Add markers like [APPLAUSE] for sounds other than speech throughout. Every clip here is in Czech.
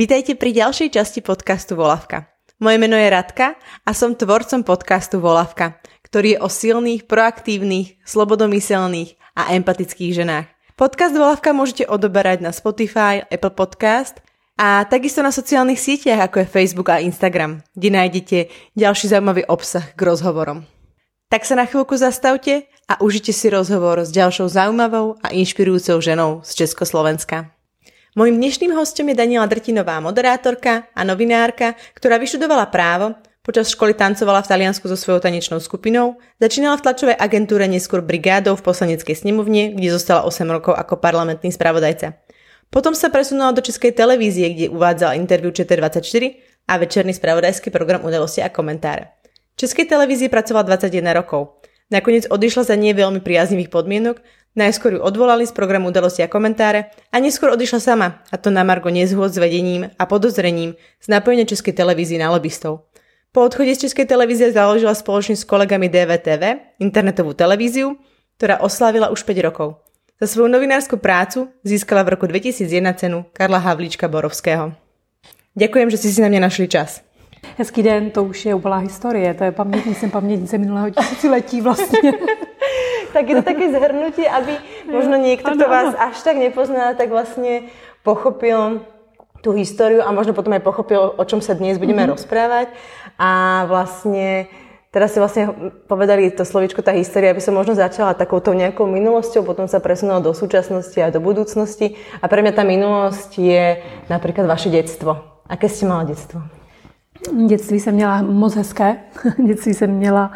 Vítajte pri ďalšej časti podcastu Volavka. Moje meno je Radka a som tvorcom podcastu Volavka, ktorý je o silných, proaktívnych, slobodomyselných a empatických ženách. Podcast Volavka môžete odoberať na Spotify, Apple Podcast a takisto na sociálnych sieťach ako je Facebook a Instagram, kde nájdete ďalší zaujímavý obsah k rozhovorom. Tak sa na chvíľku zastavte a užite si rozhovor s ďalšou zaujímavou a inšpirujúcou ženou z Československa. Mojím dnešným hostem je Daniela Drtinová, moderátorka a novinárka, ktorá vyštudovala právo, počas školy tancovala v Taliansku so svojou tanečnou skupinou, začínala v tlačovej agentúre neskôr brigádou v poslaneckej snemovne, kde zostala 8 rokov ako parlamentný spravodajca. Potom sa presunula do Českej televízie, kde uvádzala interview ČT24 a večerný spravodajský program udalosti a komentáre. V Českej televízii pracovala 21 rokov. Nakoniec odišla za nie veľmi priaznivých podmienok, Najskôr ju odvolali z programu udalosti a komentáre a neskôr odišla sama, a to na Margo nezhôd s vedením a podozrením z napojenia Českej televízie na lobbystov. Po odchode z Českej televízie založila spoločne s kolegami DVTV internetovú televíziu, ktorá oslávila už 5 rokov. Za svoju novinárskú prácu získala v roku 2001 cenu Karla Havlíčka Borovského. Ďakujem, že ste si na mě našli čas. Hezký den, to už je úplná historie, to je pamětní, jsem pamětnice minulého tisíciletí vlastně. [LAUGHS] tak je to také zhrnutí, aby možno niekto, kto vás až tak nepozná, tak vlastne pochopil tú históriu a možno potom aj pochopil, o čom sa dnes budeme mm-hmm. rozprávať. A vlastne Teraz si vlastne povedali to slovičko, tá história, aby som možno začala takouto nejakou minulosťou, potom sa presunula do súčasnosti a do budúcnosti. A pre mňa tá minulosť je napríklad vaše detstvo. Aké ste mala detstvo? Dětství jsem měla moc hezké. [LAUGHS] Dětství jsem měla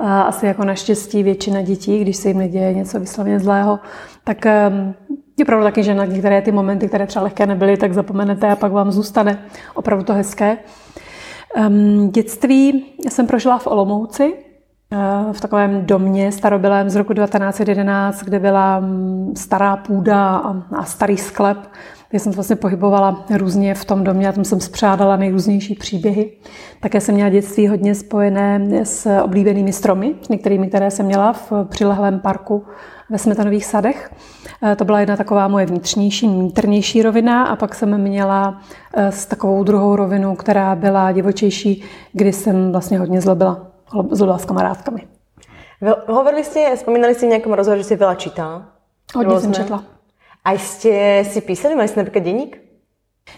asi jako naštěstí většina dětí, když se jim neděje něco vyslovně zlého, tak ehm, je pravda taky, že na některé ty momenty, které třeba lehké nebyly, tak zapomenete a pak vám zůstane opravdu to hezké. Ehm, dětství jsem prožila v Olomouci, eh, v takovém domě starobylém z roku 1911, kde byla mm, stará půda a starý sklep, já jsem se vlastně pohybovala různě v tom domě a tam jsem spřádala nejrůznější příběhy. Také jsem měla dětství hodně spojené s oblíbenými stromy, s některými, které jsem měla v přilehlém parku ve Smetanových sadech. Eh, to byla jedna taková moje vnitřnější, mítrnější rovina a pak jsem měla eh, s takovou druhou rovinu, která byla divočejší, kdy jsem vlastně hodně zlobila. Zlobila s kamarádkami. Hovorili jste, vzpomínali jste v nějakém rozhovoru, že jste veľa čítala? Hodně jsem četla. A jste si písali, mali jste například deník?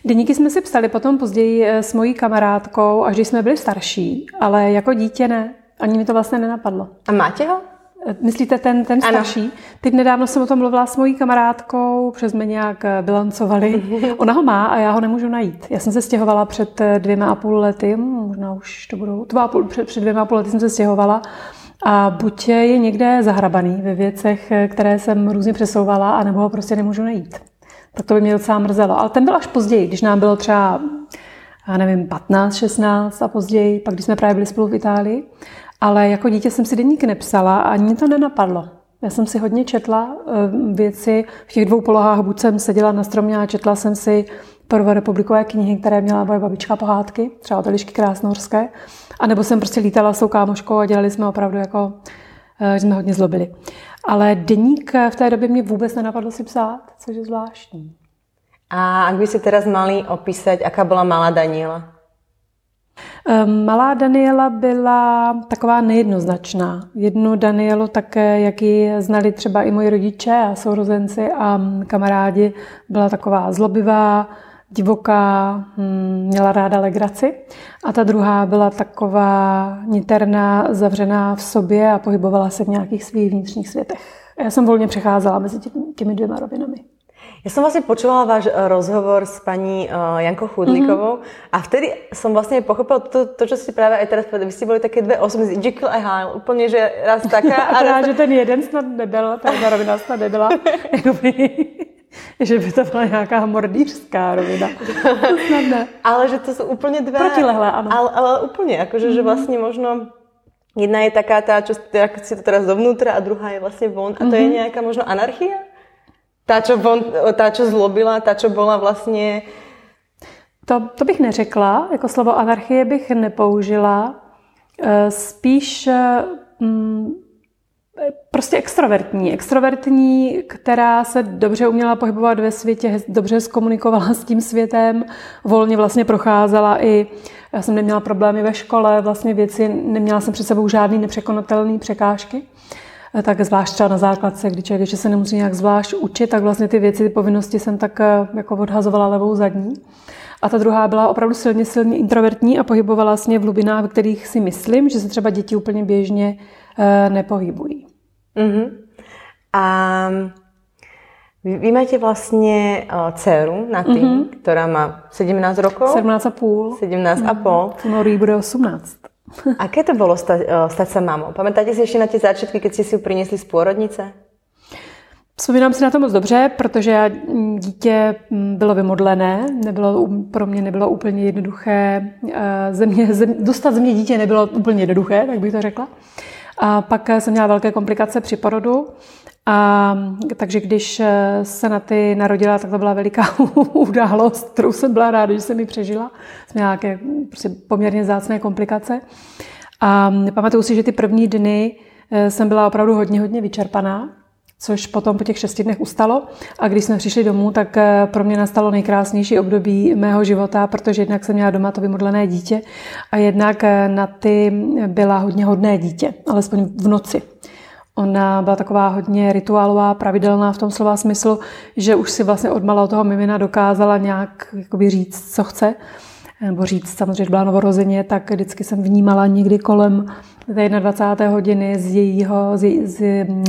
Deníky jsme si psali potom později eh, s mojí kamarádkou, až když jsme byli starší, ale jako dítě ne. Ani mi to vlastně nenapadlo. A máte ho? Eh, myslíte ten, ten starší? Ano. Teď nedávno jsem o tom mluvila s mojí kamarádkou, přes jsme nějak eh, bilancovali. [LAUGHS] Ona ho má a já ho nemůžu najít. Já jsem se stěhovala před dvěma a půl lety, možná už to budou, dva a půl, před, před dvěma a půl lety jsem se stěhovala a buď je někde zahrabaný ve věcech, které jsem různě přesouvala, anebo ho prostě nemůžu najít. Tak to by mě docela mrzelo. Ale ten byl až později, když nám bylo třeba, já nevím, 15, 16 a později, pak když jsme právě byli spolu v Itálii. Ale jako dítě jsem si deníky nepsala a ani to nenapadlo. Já jsem si hodně četla eh, věci v těch dvou polohách. Buď jsem seděla na stromě a četla jsem si prvorepublikové knihy, které měla moje babička pohádky, třeba od Elišky Krásnohorské. A nebo jsem prostě lítala s tou kámoškou a dělali jsme opravdu jako, eh, že jsme hodně zlobili. Ale deník v té době mě vůbec nenapadlo si psát, což je zvláštní. A jak by si teraz mali opísať, jaká byla malá Daniela? Ehm, malá Daniela byla taková nejednoznačná. Jednu Danielu také, jak ji znali třeba i moji rodiče a sourozenci a kamarádi, byla taková zlobivá, divoká, hm, měla ráda legraci. A ta druhá byla taková niterná, zavřená v sobě a pohybovala se v nějakých svých vnitřních světech. Já jsem volně přecházela mezi těmi dvěma rovinami. Ja som vlastne počúvala váš eh, rozhovor s paní uh, Jankou Chudlíkovou mm-hmm. a vtedy som vlastne pochopila to, to, čo ste práve aj teraz povedali. Vy ste boli také dve osoby, Jekyll a Hyde, úplne, že raz taká a, a raz... že ten jeden snad nebyl, ta jedna rovina snad nebyla. [LAUGHS] [LAUGHS] že by to byla nějaká mordýřská rovina. [LAUGHS] Ale že to jsou úplně dva... Protilehlé, ano. Ale, ale úplně, jakože, mm-hmm. že mhm. vlastně možno jedna je taká tá, čo si to teraz dovnútra a druhá je vlastně von. A to mm-hmm. je mhm. nějaká možno anarchia? Tá, čo, von, tá, čo zlobila, tá, čo byla vlastně... To, to bych neřekla, jako slovo anarchie bych nepoužila. Eh, spíš mm, prostě extrovertní. Extrovertní, která se dobře uměla pohybovat ve světě, dobře zkomunikovala s tím světem, volně vlastně procházela i, já jsem neměla problémy ve škole, vlastně věci, neměla jsem před sebou žádný nepřekonatelné překážky. Tak zvlášť třeba na základce, kdy člověk ještě se nemusí nějak zvlášť učit, tak vlastně ty věci, ty povinnosti jsem tak eh, jako odhazovala levou zadní. A ta druhá byla opravdu silně, silně introvertní a pohybovala vlastně v hlubinách, v kterých si myslím, že se třeba děti úplně běžně eh, nepohybují. Uh-huh. A vy, vy máte vlastně uh, dceru na tým, uh-huh. která má 17 rokov? 17 a půl. 17 a půl. V únorí bude 18. Aké to bylo stať, uh, stať se mamou? Pamätáte si ještě na ty začátky, keď jste si ji přinesli z půrodnice? Vzpomínám si na to moc dobře, protože dítě mm, bylo vymodlené, nebylo, pro mě nebylo úplně jednoduché, eh, země, zem, dostat ze mě dítě nebylo úplně jednoduché, tak bych to řekla. A pak jsem měla velké komplikace při porodu, a, takže když eh, se na ty narodila, tak to byla veliká [LAUGHS] událost, kterou jsem byla ráda, že jsem mi přežila. Jsem měla nějaké prostě poměrně zácné komplikace. A pamatuju si, že ty první dny eh, jsem byla opravdu hodně, hodně vyčerpaná což potom po těch šesti dnech ustalo. A když jsme přišli domů, tak eh, pro mě nastalo nejkrásnější období mého života, protože jednak jsem měla doma to vymodlené dítě a jednak eh, na ty byla hodně hodné dítě, alespoň v noci. Ona byla taková hodně rituálová, pravidelná v tom slova smyslu, že už si vlastně od malého toho mimina dokázala nějak jakoby říct, co chce nebo říct, samozřejmě, byla novorozeně, tak vždycky jsem vnímala někdy kolem té 21. hodiny z, jejího, z, jej, z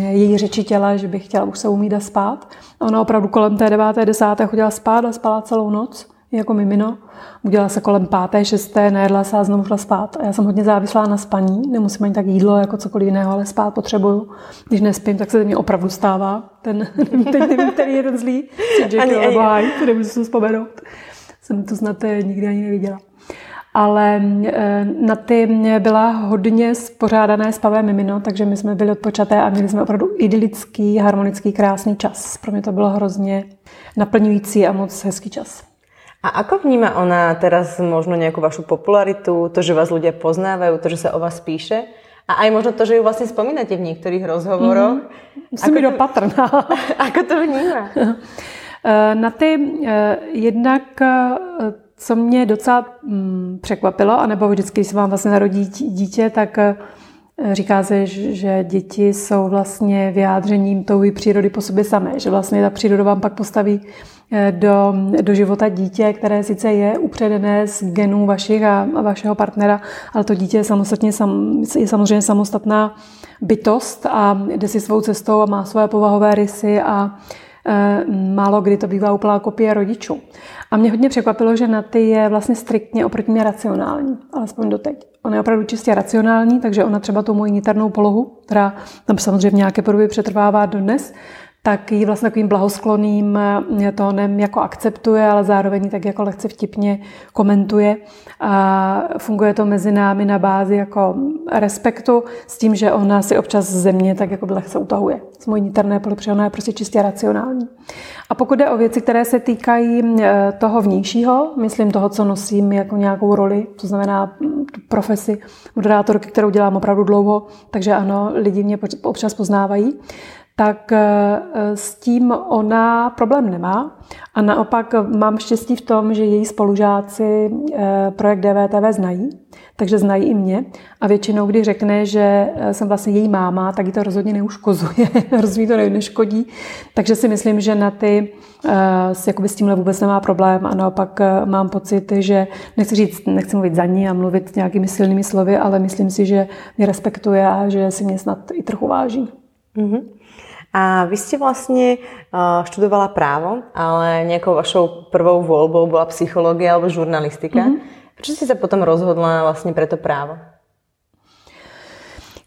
její řeči těla, že bych chtěla už se umít a spát. A ona opravdu kolem té 9. 10. chodila spát a spala celou noc, jako mimino. Udělala se kolem 5. 6. najedla se a znovu šla spát. A já jsem hodně závislá na spaní, nemusím ani tak jídlo jako cokoliv jiného, ale spát potřebuju. Když nespím, tak se ze mě opravdu stává. Ten, [LAUGHS] teď nevím, který je ten zlý, Jack nebo Hyde, nemůžu si vzpomenout jsem to snad eh, nikdy ani neviděla. Ale eh, na ty byla hodně spořádané spavé mimino, takže my jsme byli odpočaté a měli jsme opravdu idylický, harmonický, krásný čas. Pro mě to bylo hrozně naplňující a moc hezký čas. A ako vníma ona teraz možno nějakou vašu popularitu, to, že vás lidé poznávají, to, že se o vás píše? A aj možno to, že ju vlastne spomínate v niektorých rozhovoroch. Mm, si mi to... dopatrná. [LAUGHS] ako to vníma? [LAUGHS] Eh, na ty eh, jednak eh, co mě docela mm, překvapilo, anebo vždycky, když se vám vlastně narodí dítě, tak říká se, že děti jsou vlastně vyjádřením touhy přírody po sobě samé, že vlastně ta příroda vám pak postaví do, do života dítě, které sice je upředené z genů vašich a, a vašeho partnera, ale to dítě je, samostatně, sam, je samozřejmě samostatná bytost a jde si svou cestou a má své povahové rysy a málo kdy to bývá úplná kopie rodičů. A mě hodně překvapilo, že na ty je vlastně striktně oproti mě racionální, alespoň doteď. Ona je opravdu čistě racionální, takže ona třeba tu moji niternou polohu, která tam samozřejmě nějaké podobě přetrvává dodnes, tak ji vlastně takovým blahosklonným eh, tónem jako akceptuje, ale zároveň tak jako lehce vtipně komentuje. A funguje to mezi námi na bázi jako respektu s tím, že ona si občas ze mě tak jako lehce utahuje. Z mojí niterné pole, ona je prostě čistě racionální. A pokud jde o věci, které se týkají eh, toho vnějšího, myslím toho, co nosím jako nějakou roli, to znamená hm, tu profesi moderátorky, kterou dělám opravdu dlouho, takže ano, lidi mě občas poznávají, tak eh, s tím ona problém nemá. A naopak mám štěstí v tom, že její spolužáci eh, projekt DVTV znají, takže znají i mě. A většinou, když řekne, že eh, jsem vlastně její máma, tak jí to rozhodně neuškozuje, [LAUGHS] rozhodně to neškodí. Takže si myslím, že na ty s, jakoby s tímhle vůbec nemá problém a naopak mám pocit, že nechci říct, nechci mluvit za ní a mluvit nějakými silnými slovy, ale myslím si, že mě respektuje a že si mě snad i trochu váží. Mm-hmm. A vy ste vlastne študovala právo, ale nejakou vašou prvou voľbou bola psychológia alebo žurnalistika. Mm-hmm. Proč jste se potom rozhodla vlastně pro to právo?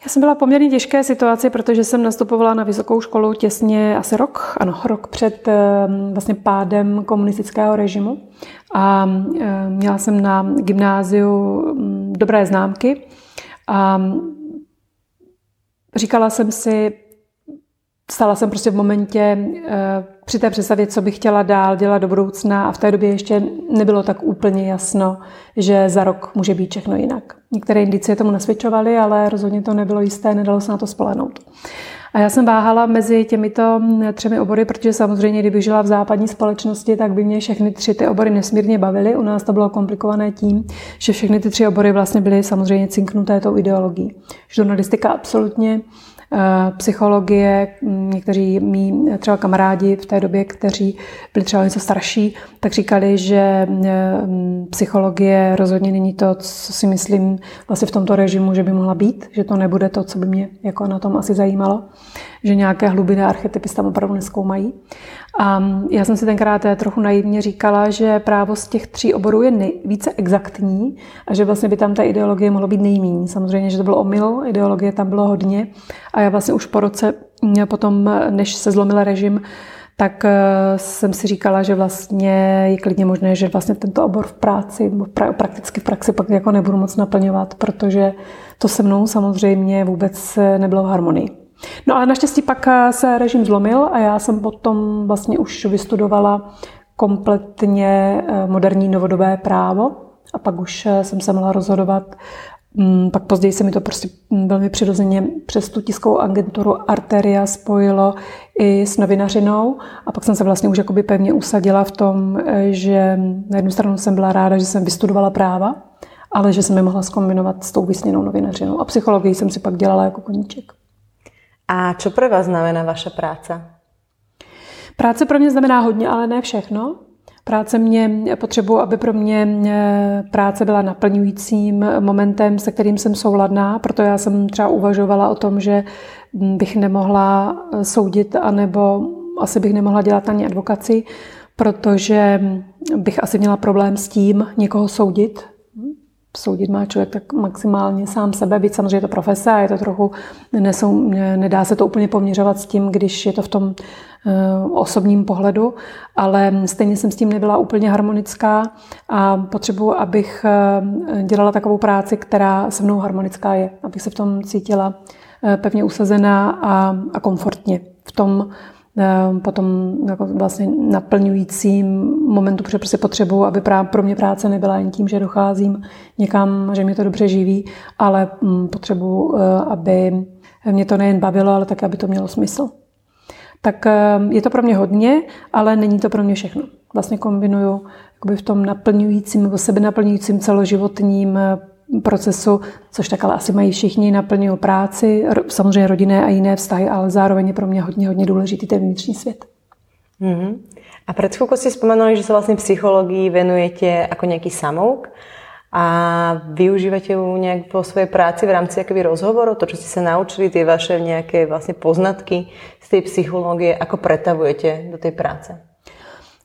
Já jsem byla v poměrně těžké situaci, protože jsem nastupovala na vysokou školu těsně asi rok, ano, rok před vlastně pádem komunistického režimu. A měla jsem na gymnáziu dobré známky a říkala jsem si, stala jsem prostě v momentě eh, při té představě, co bych chtěla dál dělat do budoucna a v té době ještě nebylo tak úplně jasno, že za rok může být všechno jinak. Některé indicie tomu nasvědčovaly, ale rozhodně to nebylo jisté, nedalo se na to spolehnout. A já jsem váhala mezi těmito třemi obory, protože samozřejmě, kdybych žila v západní společnosti, tak by mě všechny tři ty obory nesmírně bavily. U nás to bylo komplikované tím, že všechny ty tři obory vlastně byly samozřejmě cinknuté tou ideologií. Žurnalistika absolutně, Eh, psychologie, mm, někteří mý třeba kamarádi v té době, kteří byli třeba něco starší, tak říkali, že mm, psychologie rozhodně není to, co si myslím vlastně v tomto režimu, že by mohla být, že to nebude to, co by mě jako na tom asi zajímalo, že nějaké hlubinné archetypy tam opravdu neskoumají. A já jsem si tenkrát trochu naivně říkala, že právo z těch tří oborů je nej, více exaktní a že vlastně by tam ta ideologie mohlo být nejméně. Samozřejmě, že to byl omyl, ideologie tam bylo hodně a já vlastně už po roce potom, než se zlomil režim, tak eh, jsem si říkala, že vlastně je klidně možné, že vlastně tento obor v práci, prakticky v praxi pak jako nebudu moc naplňovat, protože to se mnou samozřejmě vůbec nebylo v harmonii. No ale naštěstí pak eh, se režim zlomil a já jsem potom vlastně už vystudovala kompletně eh, moderní novodobé právo a pak už eh, jsem se mohla rozhodovat mm, pak později se mi to prostě velmi přirozeně přes tu tiskovou agenturu Arteria spojilo i s novinařinou a pak jsem se vlastně už jakoby pevně usadila v tom, že na jednu stranu jsem byla ráda, že jsem vystudovala práva, ale že jsem je mohla skombinovat s tou vysněnou novinařinou. A psychologii jsem si pak dělala jako koníček. A co pro vás znamená vaše práce? Práce pro mě znamená hodně, ale ne všechno. Práce mě potřebuji, aby pro mě eh, práce byla naplňujícím momentem, se kterým jsem souladná, proto já jsem třeba uvažovala o tom, že bych nemohla eh, soudit, anebo asi bych nemohla dělat ani advokaci, protože bych asi měla problém s tím někoho soudit, soudit má člověk tak maximálně sám sebe, být samozřejmě je to profese a je to trochu, nesou, nedá se to úplně poměřovat s tím, když je to v tom uh, osobním pohledu, ale stejně jsem s tím nebyla úplně harmonická a potřebuji, abych uh, dělala takovou práci, která se mnou harmonická je, abych se v tom cítila uh, pevně usazená a, a komfortně v tom, potom jako vlastně naplňujícím momentu, protože prostě potřebuji, aby pro mě práce nebyla jen tím, že docházím někam, že mě to dobře živí, ale mm, potřebuji, eh, aby mě to nejen bavilo, ale také, aby to mělo smysl. Tak ehm, je to pro mě hodně, ale není to pro mě všechno. Vlastně kombinuju v tom naplňujícím nebo sebe naplňujícím celoživotním eh, procesu, což tak ale asi mají všichni, naplňují práci, samozřejmě rodinné a jiné vztahy, ale zároveň je pro mě hodně, hodně důležitý ten vnitřní svět. Mm-hmm. A před chvíľkou si spomenuli, že se vlastně psychologii venujete jako nějaký samouk a využíváte ju nějak po svojej práci v rámci jakoby rozhovoru, to, čo ste sa naučili, tie vaše nějaké vlastně poznatky z tej psychologie, ako pretavujete do tej práce?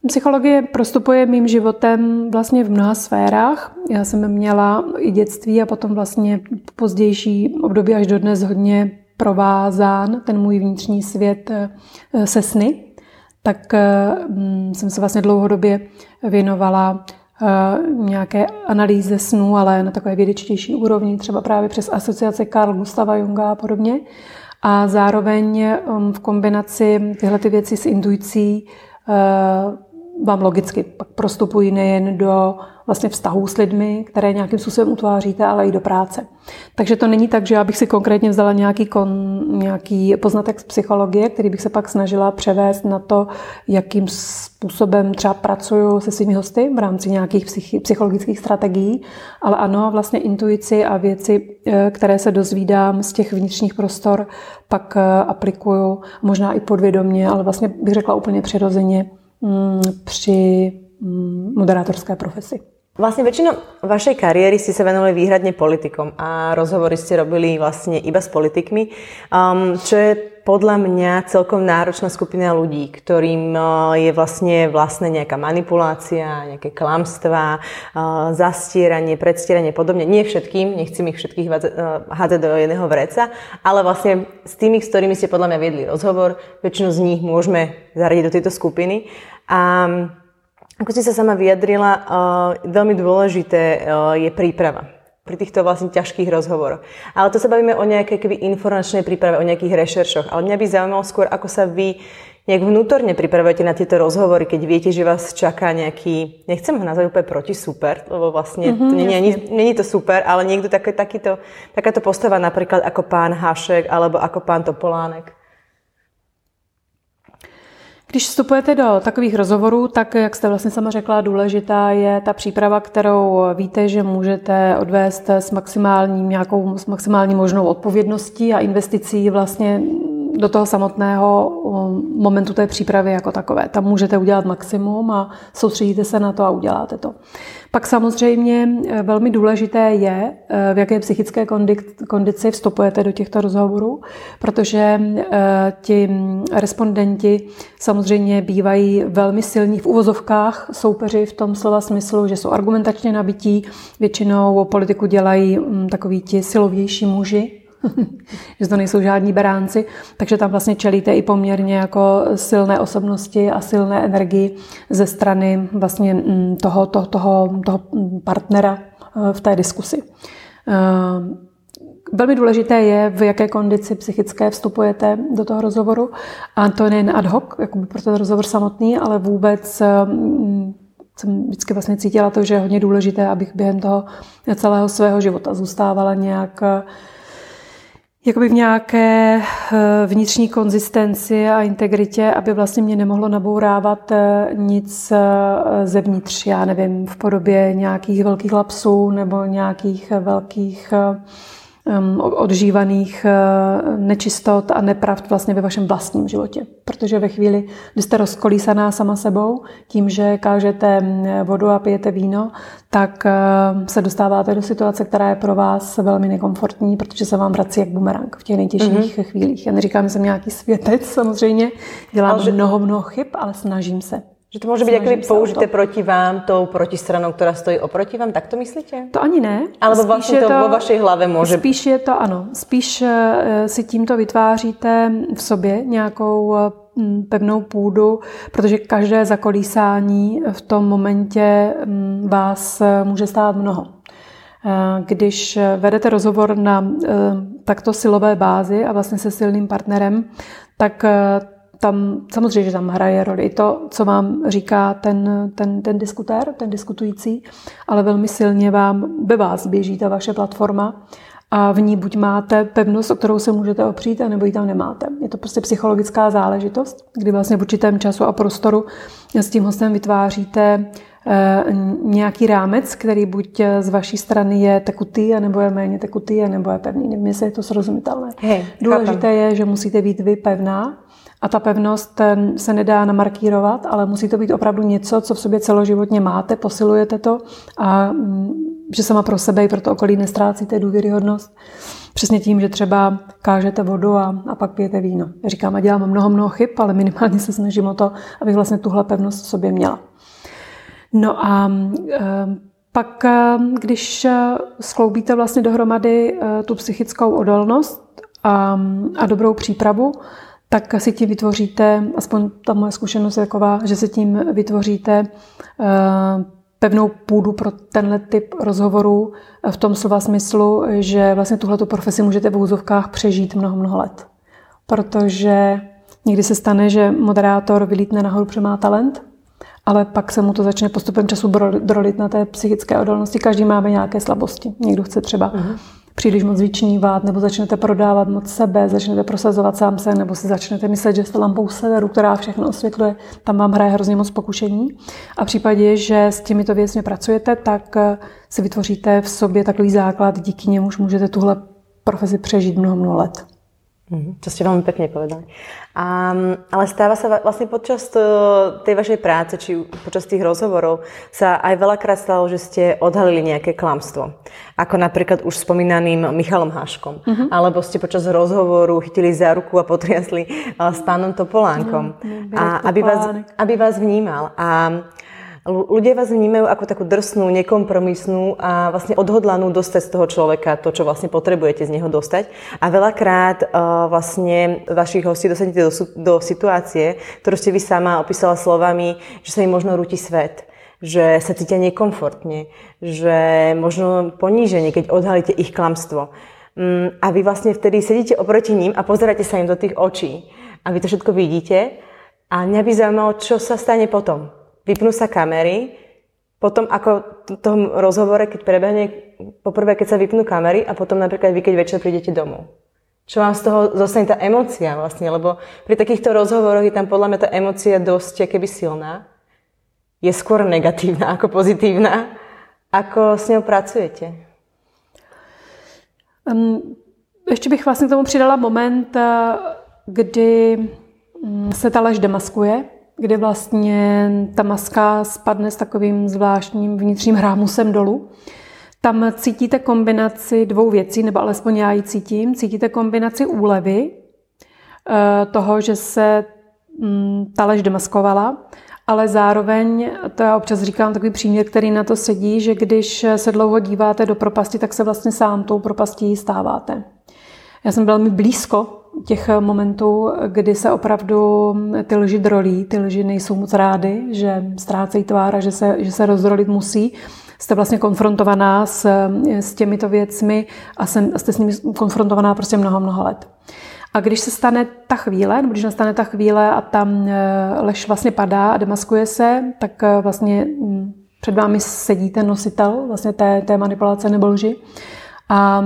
Psychologie prostupuje mým životem vlastně v mnoha sférách. Já jsem měla i dětství a potom vlastně pozdější období až do dnes hodně provázán ten můj vnitřní svět eh, se sny. Tak eh, mm, jsem se vlastně dlouhodobě věnovala eh, nějaké analýze snů, ale na takové vědečtější úrovni, třeba právě přes asociace Carl Gustava Junga a podobně. A zároveň v kombinaci tyhle ty věci s intuicí vám logicky pak prostupují nejen do vlastně vztahů s lidmi, které nějakým způsobem utváříte, ale i do práce. Takže to není tak, že já bych si konkrétně vzala nějaký, kon, nějaký poznatek z psychologie, který bych se pak snažila převést na to, jakým způsobem třeba pracuju se svými hosty v rámci nějakých psychologických strategií, ale ano, vlastně intuici a věci, eh, které se dozvídám z těch vnitřních prostor, pak eh, aplikuju možná i podvědomně, ale vlastně bych řekla úplně přirozeně při mm, moderátorské profesi. Vlastne väčšinou vašej kariéry ste sa venovali výhradne politikom a rozhovory ste robili vlastne iba s politikmi, um, čo je podľa mňa celkom náročná skupina ľudí, ktorým uh, je vlastne vlastne nejaká manipulácia, nejaké klamstvá, uh, zastieranie, predstieranie podobne. Nie všetkým, nechcem ich všetkých uh, hádzať do jedného vreca, ale vlastne s tými, s ktorými ste podľa mňa viedli rozhovor, väčšinu z nich môžeme zaradiť do tejto skupiny. A ako ste sa sama vyjadrila, uh, veľmi dôležité uh, je príprava pri týchto vlastne ťažkých rozhovoroch. Ale to sa bavíme o nejakej keby informačnej príprave, o nejakých rešeršoch. Ale mňa by zaujímalo skôr, ako sa vy nejak vnútorne pripravujete na tieto rozhovory, keď viete, že vás čaká nejaký, nechcem ho nazvať úplne proti super, lebo vlastne mm-hmm, to nie, nie, nie, to super, ale niekto také, takýto, takáto postava napríklad ako pán Hašek alebo ako pán Topolánek. Když vstupujete do takových rozhovorů, tak, jak jste vlastně sama řekla, důležitá je ta příprava, kterou víte, že můžete odvést s maximální, nějakou, s maximální možnou odpovědností a investicí vlastně do toho samotného um, momentu té přípravy jako takové. Tam můžete udělat maximum a soustředíte se na to a uděláte to. Pak samozřejmě eh, velmi důležité je, eh, v jaké psychické kondici vstupujete do těchto rozhovorů, protože eh, ti respondenti samozřejmě bývají velmi silní v uvozovkách soupeři v tom slova smyslu, že jsou argumentačně nabití, většinou politiku dělají mm, takoví ti silovější muži, [LAUGHS] že to nejsou žádní beránci, takže tam vlastně čelíte i poměrně jako silné osobnosti a silné energii ze strany vlastně mm, toho, toho, toho, toho partnera eh, v té diskusi. Eh, velmi důležité je, v jaké kondici psychické vstupujete do toho rozhovoru. A to nejen ad hoc, jako pro ten rozhovor samotný, ale vůbec eh, mm, jsem vždycky vlastně cítila to, že je hodně důležité, abych během toho celého svého života zůstávala nějak jakoby v nějaké eh, vnitřní konzistenci a integritě, aby vlastně mě nemohlo nabourávat eh, nic eh, zevnitř, já nevím, v podobě nějakých velkých lapsů nebo nějakých velkých odžívaných nečistot a nepravd vlastně ve vašem vlastním životě. Protože ve chvíli, kdy jste rozkolísaná sama sebou, tím, že kážete vodu a pijete víno, tak se dostáváte do situace, která je pro vás velmi nekomfortní, protože se vám vrací jak bumerang v těch nejtěžších mm-hmm. chvílích. Já neříkám, že jsem nějaký světec, samozřejmě, dělám ale mnoho, mnoho chyb, ale snažím se. Že to může být jakoby použité proti vám, tou protistranou, která stojí oproti vám, tak to myslíte? To ani ne. Ale vlastně to, to vo vaší hlavě může... Spíš je to, ano. Spíš eh, si tímto vytváříte v sobě nějakou eh, pevnou půdu, protože každé zakolísání v tom momentě vás eh, může stát mnoho. Když vedete rozhovor na takto silové bázi a vlastně se silným partnerem, tak tam samozřejmě, že tam hraje roli to, co vám říká ten, ten, ten diskutér, ten diskutující, ale velmi silně vám ve vás běží ta vaše platforma a v ní buď máte pevnost, o kterou se můžete opřít, nebo ji tam nemáte. Je to prostě psychologická záležitost, kdy vlastně v určitém času a prostoru s tím hostem vytváříte eh, nějaký rámec, který buď z vaší strany je tekutý, nebo je méně tekutý, nebo je pevný. Nevím, jestli je to srozumitelné. Hey, Důležité chápem. je, že musíte být vy pevná a ta pevnost se nedá namarkírovat, ale musí to být opravdu něco, co v sobě celoživotně máte, posilujete to a mm, že sama pro sebe i pro to okolí nestrácíte důvěryhodnost. Přesně tím, že třeba kážete vodu a, a pak pijete víno. Já říkám, a dělám mnoho, mnoho chyb, ale minimálně se snažím o to, abych vlastně tuhle pevnost v sobě měla. No a e, pak, e, když skloubíte vlastně dohromady tu psychickou odolnost a, a dobrou přípravu, tak si tím vytvoříte, aspoň ta moje zkušenost je taková, že si tím vytvoříte eh, pevnou půdu pro tenhle typ rozhovorů v tom slova smyslu, že vlastně tuhletu profesi můžete v úzovkách přežít mnoho, mnoho let. Protože někdy se stane, že moderátor vylítne nahoru, protože má talent, ale pak se mu to začne postupem času drolit na té psychické odolnosti. Každý máme nějaké slabosti. Někdo chce třeba uh-huh příliš moc vyčnívat, nebo začnete prodávat moc sebe, začnete prosazovat sám se, nebo si začnete myslet, že jste lampou severu, která všechno osvětluje, tam vám hraje hrozně moc pokušení. A v případě, že s těmito věcmi pracujete, tak eh, si vytvoříte v sobě takový základ, díky němuž můžete tuhle profesi přežít mnoho, mnoho let. Mm, to ste veľmi pekne povedali. A, ale stáva sa vlastne počas to, tej vašej práce, či počas tých rozhovorov, sa aj veľakrát stalo, že ste odhalili nejaké klamstvo. Ako napríklad už spomínaným Michalom Haškom. Mm-hmm. Alebo ste počas rozhovoru chytili za ruku a potriasli s pánom Topolánkom. Mm, a aby vás, aby vás vnímal. A Ľudia vás vnímajú ako takú drsnú, nekompromisnú a vlastne odhodlanú dostať z toho človeka to, čo vlastne potrebujete z neho dostať. A veľakrát uh, vlastne vašich hostí dostanete do, do situácie, ktorú ste vy sama opísala slovami, že sa im možno rúti svet že sa cítia nekomfortne, že možno poníženie, keď odhalíte ich klamstvo. Mm, a vy vlastne vtedy sedíte oproti ním a pozeráte sa im do tých očí. A vy to všetko vidíte. A mňa by zaujímalo, čo sa stane potom. Vypnú sa kamery, potom ako v tom rozhovore, keď prebehne, poprvé, keď sa vypnú kamery a potom napríklad vy, keď večer prídete domov. Čo vám z toho zostane tá emocia vlastne, lebo pri takýchto rozhovoroch je tam podľa mňa tá emocia dosť keby silná. Je skôr negatívna ako pozitívna. Ako s ňou pracujete? Ještě bych vlastně k tomu přidala moment, eh, kdy mm, se ta lež demaskuje, kdy vlastně ta maska spadne s takovým zvláštním vnitřním hrámusem dolů. Tam cítíte kombinaci dvou věcí, nebo alespoň já ji cítím. Cítíte kombinaci úlevy, eh, toho, že se mm, ta lež demaskovala ale zároveň, to já občas říkám takový příměr, který na to sedí, že když se dlouho díváte do propasti, tak se vlastně sám tou propastí stáváte. Já jsem velmi blízko těch momentů, kdy se opravdu ty lži drolí, ty lži nejsou moc rády, že ztrácejí tvár a že se, že se rozdrolit musí. Jste vlastně konfrontovaná s, s těmito věcmi a jsem, jste s nimi konfrontovaná prostě mnoho, mnoho let. A když se stane ta chvíle, nebo když nastane ta chvíle a tam eh, lež vlastně padá a demaskuje se, tak eh, vlastně před vámi sedí ten nositel vlastně té, té manipulace nebo lži a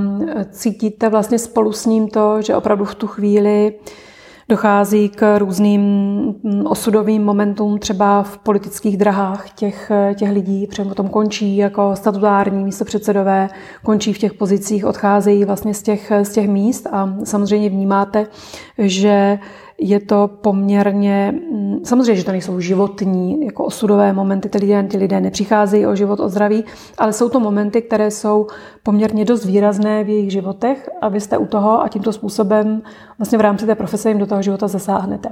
cítíte vlastně spolu s ním to, že opravdu v tu chvíli Dochází k různým osudovým momentům třeba v politických drahách těch, těch lidí, protože potom končí jako statutární místopředsedové, končí v těch pozicích, odcházejí vlastně z těch, z těch míst a samozřejmě vnímáte, že je to poměrně, mm, samozřejmě, že to nejsou životní, jako osudové momenty, ty lidé, ty lidé nepřicházejí o život, o zdraví, ale jsou to momenty, které jsou poměrně dost výrazné v jejich životech a vy jste u toho a tímto způsobem vlastně v rámci té profese jim do toho života zasáhnete.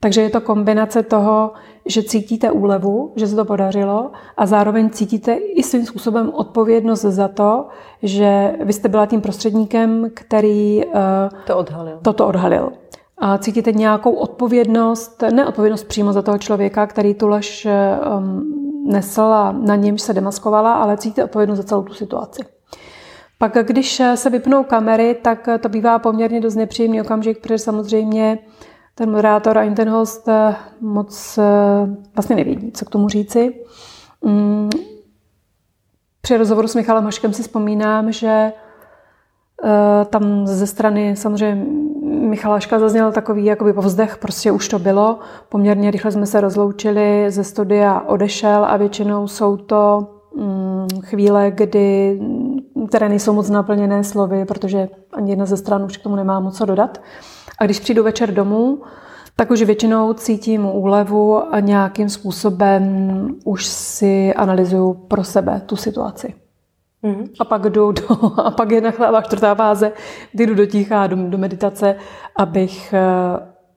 Takže je to kombinace toho, že cítíte úlevu, že se to podařilo a zároveň cítíte i svým způsobem odpovědnost za to, že vy jste byla tím prostředníkem, který uh, to odhalil. toto odhalil. A cítíte nějakou odpovědnost, ne odpovědnost přímo za toho člověka, který tu lež um, nesl a na němž se demaskovala, ale cítíte odpovědnost za celou tu situaci. Pak, když se vypnou kamery, tak to bývá poměrně dost nepříjemný okamžik, protože samozřejmě ten moderátor a ten host eh, moc eh, vlastně nevědí, co k tomu říci. Mm, při rozhovoru s Michalem Haškem si vzpomínám, že eh, tam ze strany samozřejmě Michaláška zazněl takový jakoby povzdech, prostě už to bylo. Poměrně rychle jsme se rozloučili ze studia, odešel a většinou jsou to mm, chvíle, kdy, které nejsou moc naplněné slovy, protože ani jedna ze stran už k tomu nemá moc co dodat. A když přijdu večer domů, tak už většinou cítím úlevu a nějakým způsobem už si analyzuju pro sebe tu situaci. Mm-hmm. A pak jdu do, [LAUGHS] a pak je nachlává čtvrtá fáze, kdy jdu do ticha, do, do meditace, abych eh,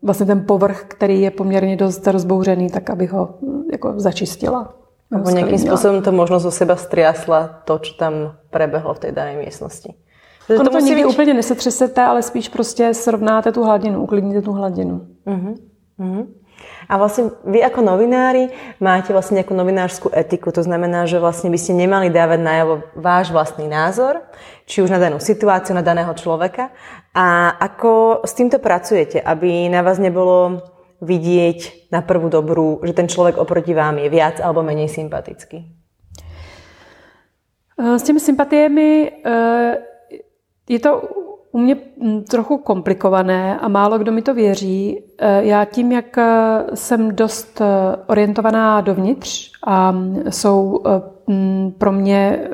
vlastně ten povrch, který je poměrně dost rozbouřený, tak abych ho hm, jako začistila. Nebo nějakým způsobem to možno zo seba striasla to, co tam prebehlo v té dané místnosti. Ono to, to nikdy být... úplně nesetřesete, ale spíš prostě srovnáte tu hladinu, uklidníte tu hladinu. Uh-huh. Uh-huh. A vlastne vy ako novinári máte vlastne nejakú novinárskú etiku, to znamená, že vlastne by ste nemali dávať najavo váš vlastný názor, či už na danú situáciu, na daného človeka. A ako s týmto pracujete, aby na vás nebolo vidieť na prvú dobrú, že ten človek oproti vám je viac alebo menej sympatický? S těmi sympatiemi eh, je to u mě mm, trochu komplikované a málo kdo mi to věří. E, já tím, jak e, jsem dost e, orientovaná dovnitř a jsou pro mě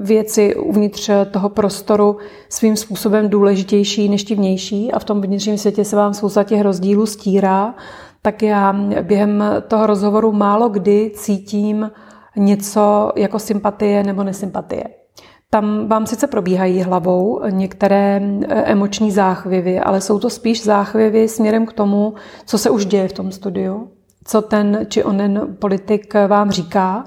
věci uvnitř toho prostoru svým způsobem důležitější než ti vnější a v tom vnitřním světě se vám spousta těch rozdílů stírá, tak já během toho rozhovoru málo kdy cítím něco jako sympatie nebo nesympatie. Tam vám sice probíhají hlavou některé eh, emoční záchvěvy, ale jsou to spíš záchvěvy směrem k tomu, co se už děje v tom studiu, co ten či onen politik vám říká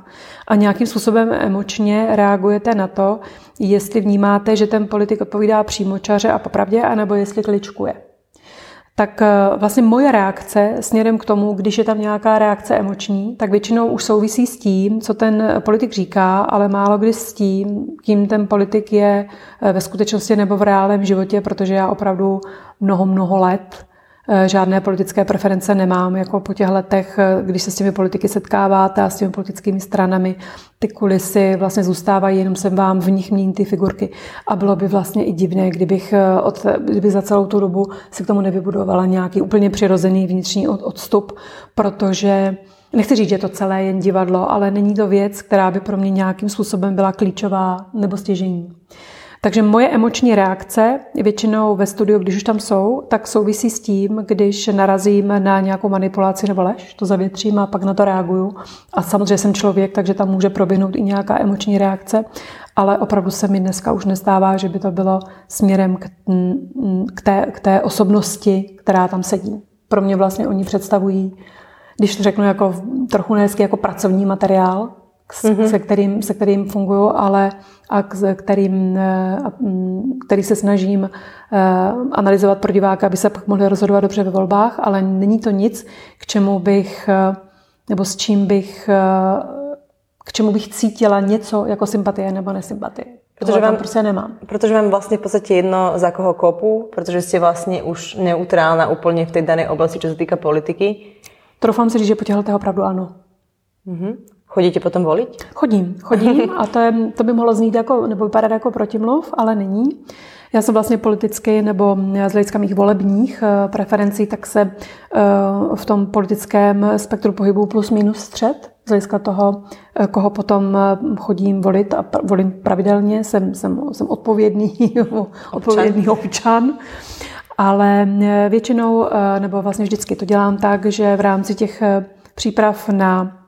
a nějakým způsobem emočně reagujete na to, jestli vnímáte, že ten politik odpovídá přímočaře a popravdě, anebo jestli kličkuje. Tak eh, vlastně moje reakce směrem k tomu, když je tam nějaká reakce emoční, tak většinou už souvisí s tím, co ten politik říká, ale málo kdy s tím, kým ten politik je eh, ve skutečnosti nebo v reálném životě, protože já opravdu mnoho, mnoho let Eh, žádné politické preference nemám. Jako po těch letech, eh, když se s těmi politiky setkáváte a s těmi politickými stranami, ty kulisy vlastně zůstávají, jenom jsem vám v nich mění ty figurky. A bylo by vlastně i divné, kdybych, eh, od, kdyby za celou tu dobu si k tomu nevybudovala nějaký úplně přirozený vnitřní odstup, protože Nechci říct, že to celé je jen divadlo, ale není to věc, která by pro mě nějakým způsobem byla klíčová nebo stěžení. Takže moje emoční reakce většinou ve studiu, když už tam jsou, tak souvisí s tím, když narazím na nějakou manipulaci nebo lež, to zavětřím a pak na to reaguju. A samozřejmě jsem člověk, takže tam může proběhnout i nějaká emoční reakce, ale opravdu se mi dneska už nestává, že by to bylo směrem k, k, té, k té osobnosti, která tam sedí. Pro mě vlastně oni představují, když to řeknu jako trochu nehezky, jako pracovní materiál, mm-hmm. se, kterým, se kterým fungují, ale a s kterým, eh, mm, který se snažím eh, analyzovat pro diváka, aby se pak mohli rozhodovat dobře ve volbách, ale není to nic, k čemu bych, eh, nebo s čím bych, k čemu bych cítila něco jako sympatie nebo nesympatie. Protože vám, prostě nemám. Protože vám vlastně v podstatě jedno, za koho kopu, protože jste vlastně už neutrálna úplně v té dané oblasti, co se týká politiky. Trofám si říct, že po těchto opravdu ano. Mm-hmm. Chodíte potom volit? Chodím, chodím [LAUGHS] a to, je, to by mohlo znít jako, nebo vypadat jako protimluv, ale není. Já jsem vlastně politicky nebo z hlediska mých volebních eh, preferencí, tak se eh, v tom politickém spektru pohybu plus minus střed, z hlediska toho, eh, koho potom chodím volit a volím pravidelně, jsem, jsem, jsem odpovědný, [LAUGHS] odpovědný občan. Ale většinou, nebo vlastně vždycky to dělám tak, že v rámci těch příprav na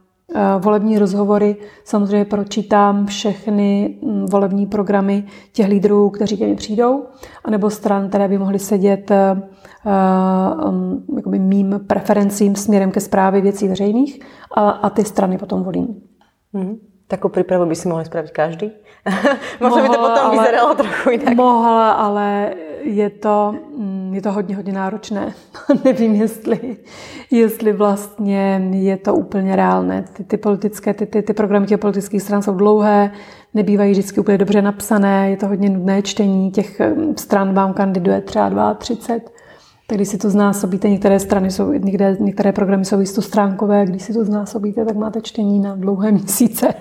volební rozhovory. Samozřejmě pročítám všechny mm, volební programy těch lídrů, kteří ke mně přijdou, anebo stran, které by mohly sedět uh, um, mým preferencím směrem ke zprávě věcí veřejných a, a ty strany potom volím. Mm-hmm. Takovou přípravu by si mohli spravit každý. [LAUGHS] Možná by to potom ale, vyzeralo trochu jinak. Mohla, ale je to, mm, je to hodně, hodně náročné. [LAUGHS] Nevím, jestli, jestli vlastně je to úplně reálné. Ty, ty politické, ty, ty, ty programy těch politických stran jsou dlouhé, nebývají vždycky úplně dobře napsané, je to hodně nudné čtení, těch mm, stran vám kandiduje třeba 32. Tak když si to znásobíte, některé strany jsou, některé, některé programy jsou stránkové, když si to znásobíte, tak máte čtení na dlouhé měsíce.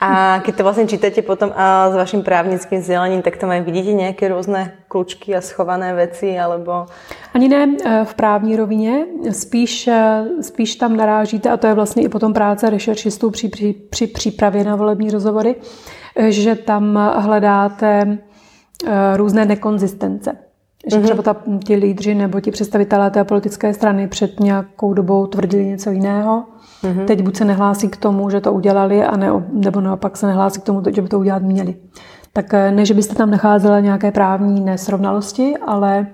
A keď to vlastně čítate potom a s vaším právnickým vzdelaním, tak tam aj vidíte nějaké různé klučky a schované věci, alebo... Ani ne e, v právní rovině, spíš, e, spíš tam narážíte, a to je vlastně i potom práce rešeršistů při, při, při přípravě na volební rozhovory, e, že tam hledáte různé nekonzistence. Že třeba ta, ti lídři nebo ti představitelé té politické strany před nějakou dobou tvrdili něco jiného. Mm-hmm. Teď buď se nehlásí k tomu, že to udělali, a ne, nebo naopak se nehlásí k tomu, že by to udělat měli. Tak eh, ne, že byste tam nacházela nějaké právní nesrovnalosti, ale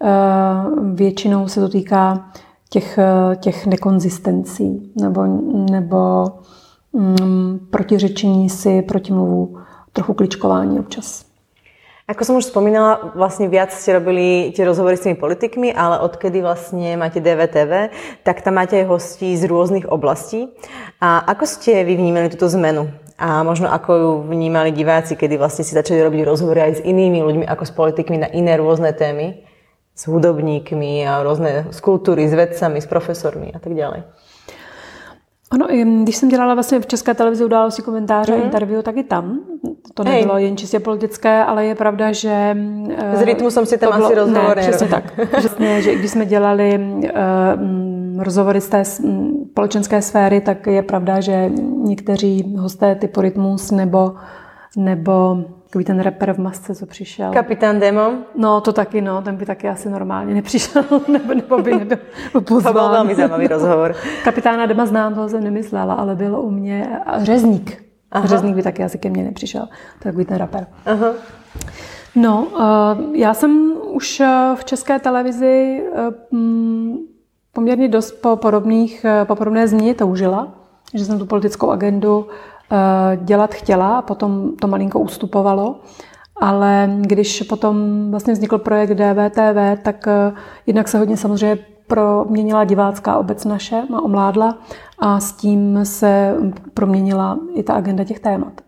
uh, většinou se to týká těch, eh, těch nekonzistencí nebo, nebo um, protiřečení si, protimluvu, trochu kličkování občas. Ako som už spomínala, vlastne viac ste robili tie rozhovory s tými politikmi, ale odkedy vlastne máte DVTV, tak tam máte aj hostí z rôznych oblastí. A ako ste vy vnímali túto zmenu? A možno ako ju vnímali diváci, kedy vlastne si začali robiť rozhovory aj s inými ľuďmi ako s politikmi na iné rôzne témy? S hudobníkmi a rôzne z kultúry, s vedcami, s profesormi a tak ďalej. Ano, když jsem dělala vlastně v České televizi události komentáře mm. interview, tak i tam. To nebylo Hej. jen čistě politické, ale je pravda, že... Z rytmu jsem si tam asi rozhovor. Ne, přesně tak. Přesně, že když jsme dělali uh, rozhovory z té společenské sféry, tak je pravda, že někteří hosté typu Rytmus nebo, nebo Takový ten rapper v masce, co přišel. Kapitán Demo? No, to taky, no, ten by taky asi normálně nepřišel, [LAUGHS] nebo, nebo by nebyl pozván. To byl velmi zajímavý rozhovor. Kapitána Dema znám, toho jsem nemyslela, ale byl u mě Řezník. Aha. Řezník by taky asi ke mně nepřišel. Takový ten rapper. Aha. No, uh, já jsem už eh, v české televizi uh, poměrně dost po, podobných, po podobné změně toužila, že jsem tu politickou agendu Eh, dělat chtěla a potom to malinko ustupovalo. Ale když potom vlastně vznikl projekt DVTV, tak eh, jednak se hodně samozřejmě proměnila divácká obec naše, má omládla a s tím se proměnila i ta agenda těch témat.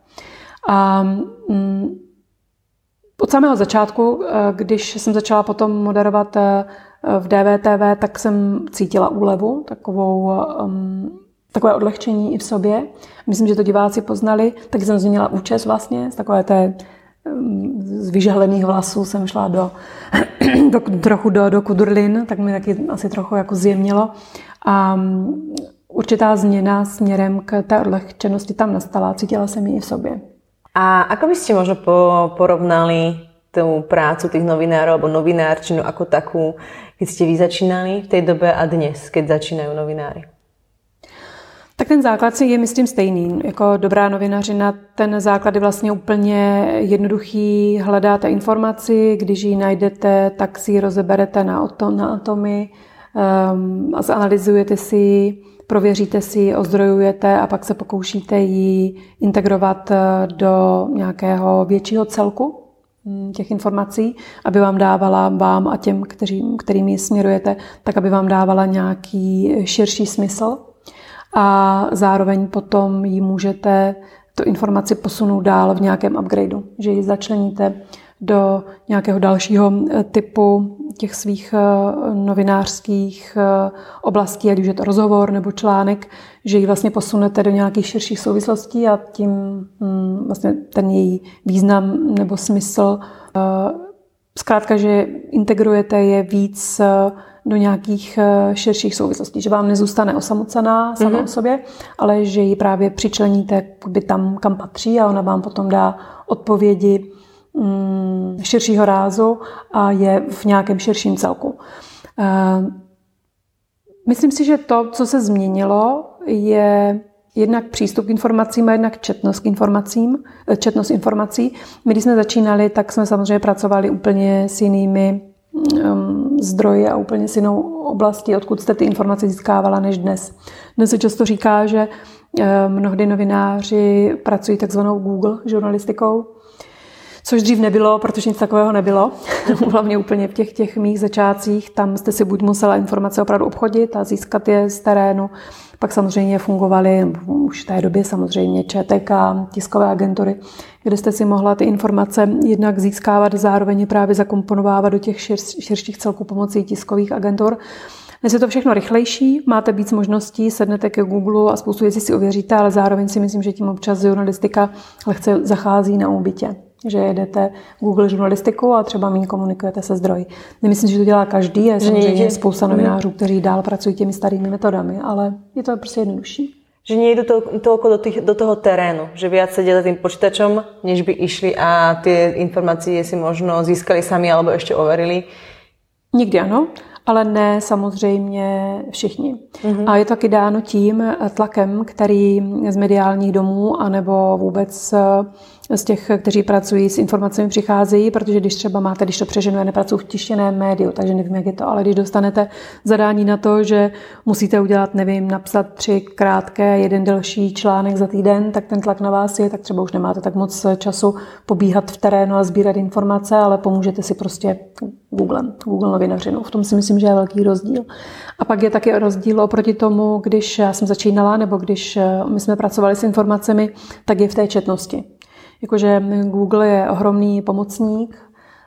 A mm, od samého začátku, eh, když jsem začala potom moderovat eh, v DVTV, tak jsem cítila úlevu, takovou, um, takové odlehčení i v sobě. Myslím, že to diváci poznali. Tak jsem změnila účes vlastně z takové té z vyžehlených vlasů jsem šla do, [CLEARS THROAT] do trochu do, do kudrlin, tak mi taky asi trochu jako zjemnilo. A um, určitá změna směrem k té odlehčenosti tam nastala. Cítila jsem ji i v sobě. A ako by ste možno po, porovnali tú prácu tých novinárov alebo novinárčinu ako takú, keď ste vy začínali v tej dobe a dnes, keď začínajú novinári? Tak ten základ si je myslím stejný. Jako dobrá novinařina, ten základ je vlastně úplně jednoduchý. Hledáte informaci, když ji najdete, tak si ji rozeberete na, atom, na atomy um, zanalizujete si ji prověříte si, ozdrojujete a pak se pokoušíte ji integrovat eh, do nějakého většího celku hm, těch informací, aby vám dávala vám a těm, kteří, kterými směrujete, tak aby vám dávala nějaký širší smysl a zároveň potom ji můžete tu informaci posunout dál v nějakém upgradeu, že ji začleníte do nějakého dalšího eh, typu těch svých eh, novinářských eh, oblastí, ať už je to rozhovor nebo článek, že ji vlastně posunete do nějakých širších souvislostí a tím hm, vlastně ten její význam nebo smysl zkrátka, že integrujete je víc do nějakých širších souvislostí, že vám nezůstane osamocená sama mm-hmm. o sobě, ale že ji právě přičleníte by tam, kam patří a ona vám potom dá odpovědi Mm, širšího rázu a je v nějakém širším celku. Eh, myslím si, že to, co se změnilo, je jednak přístup k informacím a jednak četnost k informacím, eh, četnost informací. My, když jsme začínali, tak jsme samozřejmě pracovali úplně s jinými zdroji a úplně s jinou oblastí, odkud jste ty informace získávala než dnes. Dnes se často říká, že mnohdy novináři pracují takzvanou Google žurnalistikou, což dřív nebylo, protože nic takového nebylo. [LAUGHS] Hlavně úplně v těch, těch mých začátcích. Tam jste si buď musela informace opravdu obchodit a získat je z terénu. Pak samozřejmě fungovaly už v té době samozřejmě ČTK, tiskové agentury, kde jste si mohla ty informace jednak získávat, zároveň právě zakomponovávat do těch šir, širších celků pomocí tiskových agentur. Dnes je to všechno rychlejší, máte víc možností, sednete ke Google a spoustu věcí si ověříte, ale zároveň si myslím, že tím občas žurnalistika lehce zachází na úbytě že jedete Google žurnalistiku a třeba méně komunikujete se zdroji. Nemyslím, že to dělá každý, je samozřejmě spousta mhm. novinářů, kteří dál pracují těmi starými metodami, ale je to prostě jednodušší. Že nie jdu to, toľko do, tých, do toho terénu, že viac sedia za tým počítačom, než by išli a tie informácie si možno získali sami alebo ešte overili. Nikdy ano, ale ne samozřejmě všichni. Mm-hmm. A je to taky dáno tím tlakem, který z mediálních domů anebo vůbec z těch, kteří pracují s informacemi, přicházejí, protože když třeba máte, když to přeženu, já nepracuji v tištěném médiu, takže nevím, jak je to, ale když dostanete zadání na to, že musíte udělat, nevím, napsat tři krátké, jeden delší článek za týden, tak ten tlak na vás je, tak třeba už nemáte tak moc času pobíhat v terénu a sbírat informace, ale pomůžete si prostě Googlem, Google novinařinu. V tom si myslím, že je velký rozdíl. A pak je taky rozdíl oproti tomu, když já jsem začínala, nebo když my jsme pracovali s informacemi, tak je v té četnosti. Jakože Google je ohromný pomocník,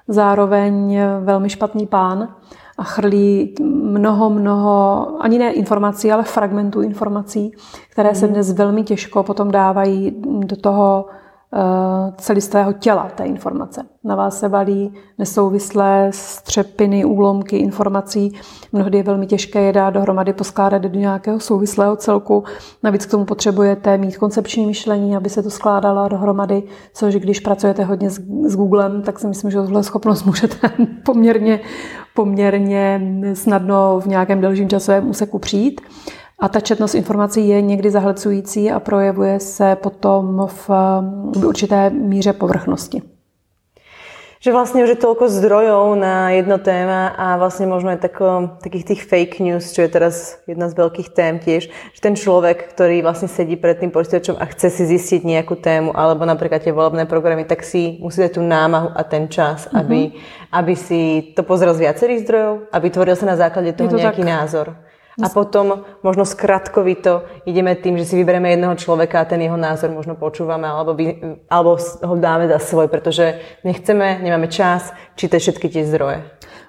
zároveň velmi špatný pán a chrlí mnoho, mnoho, ani ne informací, ale fragmentů informací, které se mhm. dnes velmi těžko potom dávají do toho celistvého těla té informace. Na vás se valí nesouvislé střepiny, úlomky informací. Mnohdy je velmi těžké je dát dohromady, poskládat do nějakého souvislého celku. Navíc k tomu potřebujete mít koncepční myšlení, aby se to skládalo dohromady, což když pracujete hodně s, s Googlem, tak si myslím, že tohle schopnost [LAUGHS] můžete poměrně, poměrně snadno v nějakém delším časovém úseku přijít. A ta četnost informací je někdy zahlcující a projevuje se potom v určité míře povrchnosti. že vlastne už je toľko zdrojov na jedno téma a vlastne možno aj tako, takých tých fake news, čo je teraz jedna z veľkých tém tiež, že ten človek, ktorý vlastne sedí pred tým počítačom a chce si zistiť nejakú tému, alebo napríklad tie volebné programy, tak si musí dať tú námahu a ten čas, mm-hmm. aby, aby si to pozrel z viacerých zdrojov, aby tvoril sa na základe toho to nejaký tak. názor. A potom možno skratkovito ideme tým, že si vyberieme jedného človeka a ten jeho názor možno počúvame alebo, by, alebo ho dáme za svoj, protože nechceme, nemáme čas čítat všetky tie zdroje.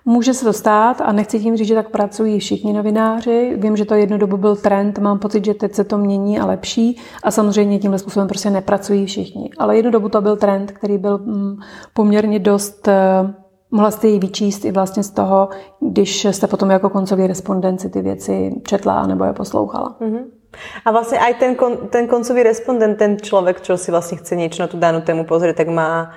Může se to stát a nechci tím říct, že tak pracují všichni novináři. Vím, že to jednu dobu byl trend, mám pocit, že teď se to mění a lepší a samozřejmě tímhle způsobem prostě nepracují všichni. Ale jednu dobu to byl trend, který byl mm, poměrně dost eh, Mohla jste ji vyčíst i vlastně z toho, když jste potom jako koncový respondenci ty věci četla nebo je poslouchala. Mm-hmm. A vlastně aj ten, kon, ten koncový respondent, ten člověk, čo si vlastně chce něco na tu danou tému pozrieť, tak má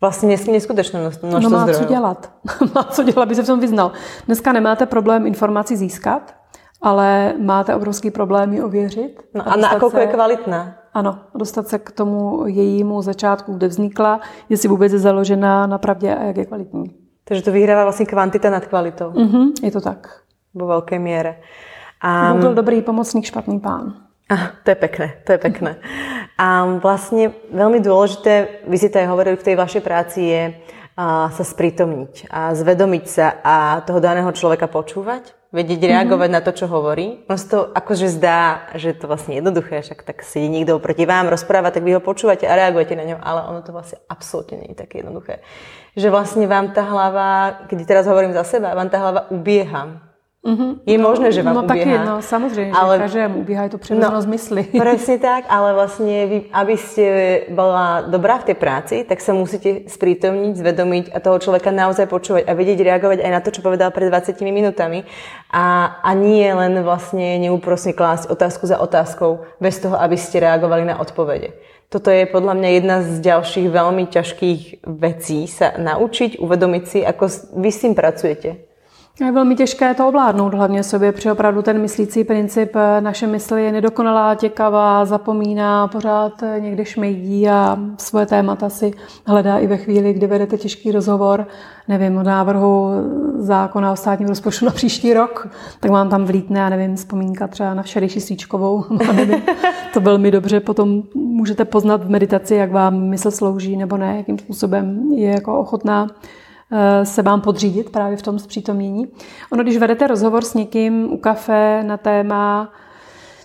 vlastně neskutečné množstvo No má zdrojů. co dělat. [LAUGHS] má co dělat, aby se v tom vyznal. Dneska nemáte problém informací získat, ale máte obrovský problém ji ověřit. No a, a na se... je kvalitná. Ano, dostat se k tomu jejímu začátku, kde vznikla, jestli vůbec je založená na pravdě a jak je kvalitní. Takže to vyhrává vlastně kvantita nad kvalitou. Mm-hmm, je to tak. Vo velké míře. A... Google dobrý pomocník, špatný pán. A, to je pekné, to je pekné. A vlastně velmi důležité, vy si tady hovorili v té vaší práci, je a, sa sprítomniť a zvedomiť sa a toho daného človeka počúvať vedieť reagovať mm-hmm. na to, čo hovorí. Ono sa to akože zdá, že je to vlastne jednoduché, však tak si niekto proti vám rozpráva, tak vy ho počúvate a reagujete na ňo, ale ono to vlastne absolútne nie je také jednoduché. Že vlastne vám tá hlava, keď teraz hovorím za seba, vám tá hlava ubieha Mm-hmm. Je možné, že vám no, ubieha. No samozřejmě, ale, že každému ubíhá, je to přirozenost no, mysli. [LAUGHS] Presne tak, ale vlastne vy, aby ste bola dobrá v tej práci, tak sa musíte sprítomniť, zvedomiť a toho človeka naozaj počúvať a vedieť reagovať aj na to, čo povedal pred 20 minutami a, a nie len vlastne neúprosne klásť otázku za otázkou bez toho, aby ste reagovali na odpovede. Toto je podľa mňa jedna z ďalších veľmi ťažkých vecí sa naučiť, uvedomiť si, ako vy s tým pracujete. Je velmi těžké to ovládnout hlavně sobě, protože opravdu ten myslící princip, eh, naše mysl je nedokonalá, těkavá, zapomíná, pořád eh, někde šmejdí a svoje témata si hledá i ve chvíli, kdy vedete těžký rozhovor, nevím, o návrhu zákona o státním rozpočtu na příští rok, tak vám tam vlítne, já nevím, vzpomínka třeba na včerejší svíčkovou, [LAUGHS] to velmi dobře potom můžete poznat v meditaci, jak vám mysl slouží nebo ne, jakým způsobem je jako ochotná Eh, se vám podřídit právě v tom zpřítomnění. Ono, když vedete rozhovor s někým u kafe na téma,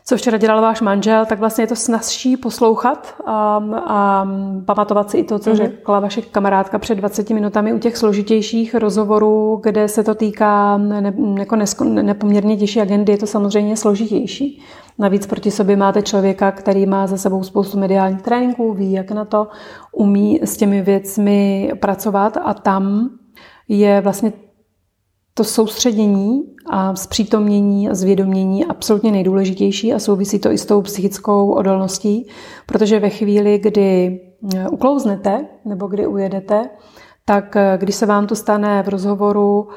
co včera dělal váš manžel, tak vlastně je to snazší poslouchat a, a pamatovat si i to, co mm-hmm. řekla vaše kamarádka před 20 minutami u těch složitějších rozhovorů, kde se to týká ne, jako nesko, nepoměrně těžší agendy, je to samozřejmě složitější. Navíc proti sobě máte člověka, který má za sebou spoustu mediálních tréninků, ví, jak na to, umí s těmi věcmi pracovat a tam je vlastně to soustředění a zpřítomnění a zvědomění absolutně nejdůležitější a souvisí to i s tou psychickou odolností, protože ve chvíli, kdy eh, uklouznete nebo kdy ujedete, tak eh, když se vám to stane v rozhovoru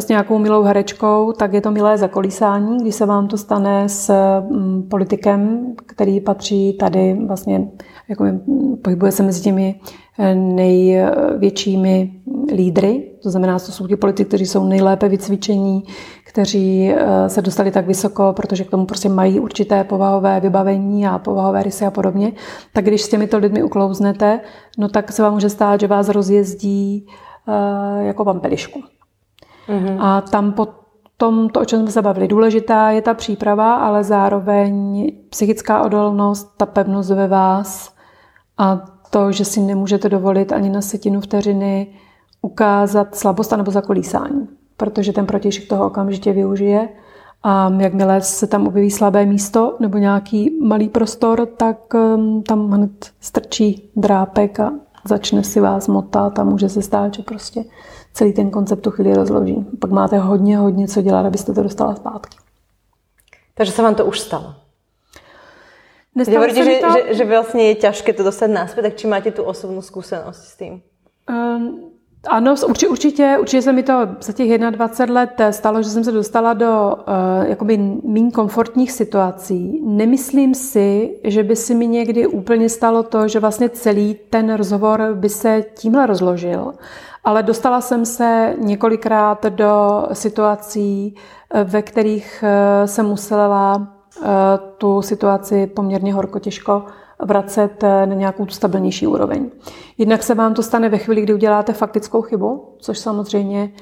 s nějakou milou herečkou, tak je to milé zakolísání, když se vám to stane s mm, politikem, který patří tady vlastně, jako pohybuje se mezi těmi eh, největšími lídry, to znamená, to jsou ti politici, kteří jsou nejlépe vycvičení, kteří eh, se dostali tak vysoko, protože k tomu prostě mají určité povahové vybavení a povahové rysy a podobně, tak když s těmito lidmi uklouznete, no tak se vám může stát, že vás rozjezdí eh, jako pampelišku. Mm-hmm. A tam potom to, o čem jsme se bavili, důležitá je ta příprava, ale zároveň psychická odolnost, ta pevnost ve vás a to, že si nemůžete dovolit ani na setinu vteřiny ukázat slabost nebo zakolísání, protože ten protějšek toho okamžitě využije a jakmile se tam objeví slabé místo nebo nějaký malý prostor, tak um, tam hned strčí drápek a začne si vás motat a může se stát, že prostě celý ten koncept tu chvíli rozloží. Pak máte hodně, hodně co dělat, abyste to dostala zpátky. Takže se vám to už stalo? Když hovoríte, že, to... že, že vlastně je těžké to dostat náspět, tak či máte tu osobnou zkušenost s tím? Um, Ano, určitě, určitě, určitě se mi to za těch 21 let stalo, že jsem se dostala do uh, jakoby méně komfortních situací. Nemyslím si, že by si mi někdy úplně stalo to, že vlastně celý ten rozhovor by se tímhle rozložil, ale dostala jsem se několikrát do situací, eh, ve kterých uh, jsem musela uh, tu situaci poměrně horko těžko vracet eh, na nějakou stabilnější úroveň. Jednak se vám to stane ve chvíli, kdy uděláte faktickou chybu, což samozřejmě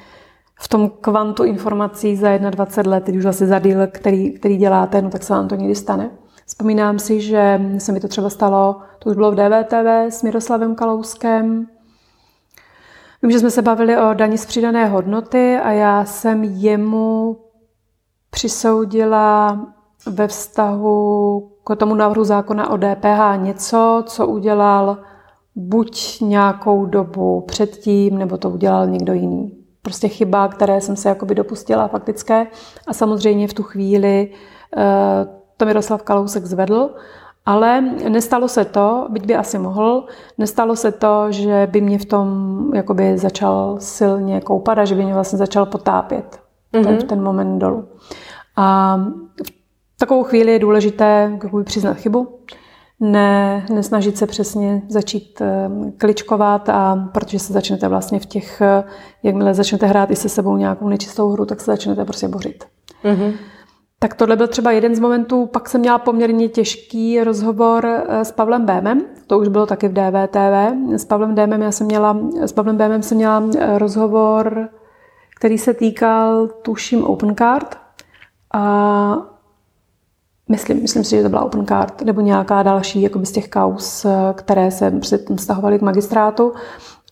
v tom kvantu informací za 21 let, když už asi za díl, který, který děláte, no tak se vám to někdy stane. Vzpomínám si, že se mi to třeba stalo, to už bylo v DVTV s Miroslavem Kalouskem. Vím, že jsme se bavili o daní z přidané hodnoty a já jsem jemu přisoudila ve vztahu k tomu návrhu zákona o DPH něco, co udělal buď nějakou dobu předtím, nebo to udělal někdo jiný. Prostě chyba, které jsem se jakoby dopustila faktické. A samozřejmě v tu chvíli eh, to Miroslav Kalousek zvedl, ale nestalo se to, byť by asi mohl, nestalo se to, že by mě v tom jakoby začal silně koupat a že by mě vlastně začal potápět mm-hmm. ten, ten moment dolů. A v takovou chvíli je důležité jakoby přiznat chybu, ne, nesnažit se přesně začít eh, kličkovat, a protože se začnete vlastně v těch, eh, jakmile začnete hrát i se sebou nějakou nečistou hru, tak se začnete prostě bořit. Mm-hmm. Tak tohle byl třeba jeden z momentů. Pak jsem měla poměrně těžký rozhovor eh, s Pavlem Bémem, to už bylo taky v DVTV. S Pavlem Bémem, já jsem měla, s Pavlem Bémem jsem měla rozhovor, který se týkal, tuším, Open Card. A Myslím, myslím si, že to byla Open Card nebo nějaká další jakoby z těch kaus, eh, které se vztahovaly k magistrátu.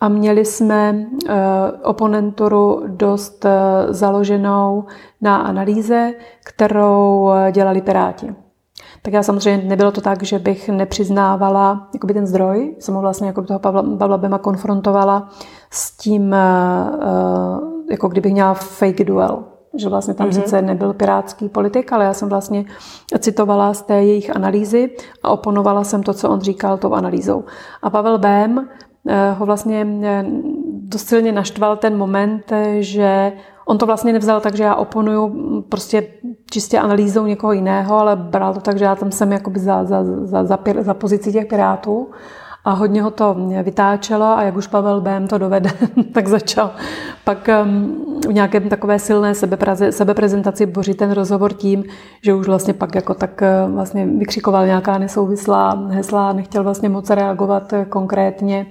A měli jsme uh, oponenturu dost uh, založenou na analýze, kterou dělali Piráti. Tak já samozřejmě nebylo to tak, že bych nepřiznávala jakoby ten zdroj, jsem ho vlastně jako toho Pavla, Pavla Bema konfrontovala s tím, jako kdybych měla fake duel že vlastně tam mm-hmm. sice nebyl pirátský politik, ale já jsem vlastně citovala z té jejich analýzy a oponovala jsem to, co on říkal tou analýzou. A Pavel Bém eh, ho vlastně eh, dost silně naštval ten moment, že on to vlastně nevzal tak, že já oponuju prostě čistě analýzou někoho jiného, ale bral to tak, že já tam jsem jakoby za, za, za, za, za pozici těch pirátů a hodně ho to vytáčelo a jak už Pavel Bém to dovede, [LAUGHS] tak začal pak um, v nějakém takové silné sebeprezentaci bořit ten rozhovor tím, že už vlastně pak jako tak uh, vlastně vykřikoval nějaká nesouvislá hesla, nechtěl vlastně moc reagovat konkrétně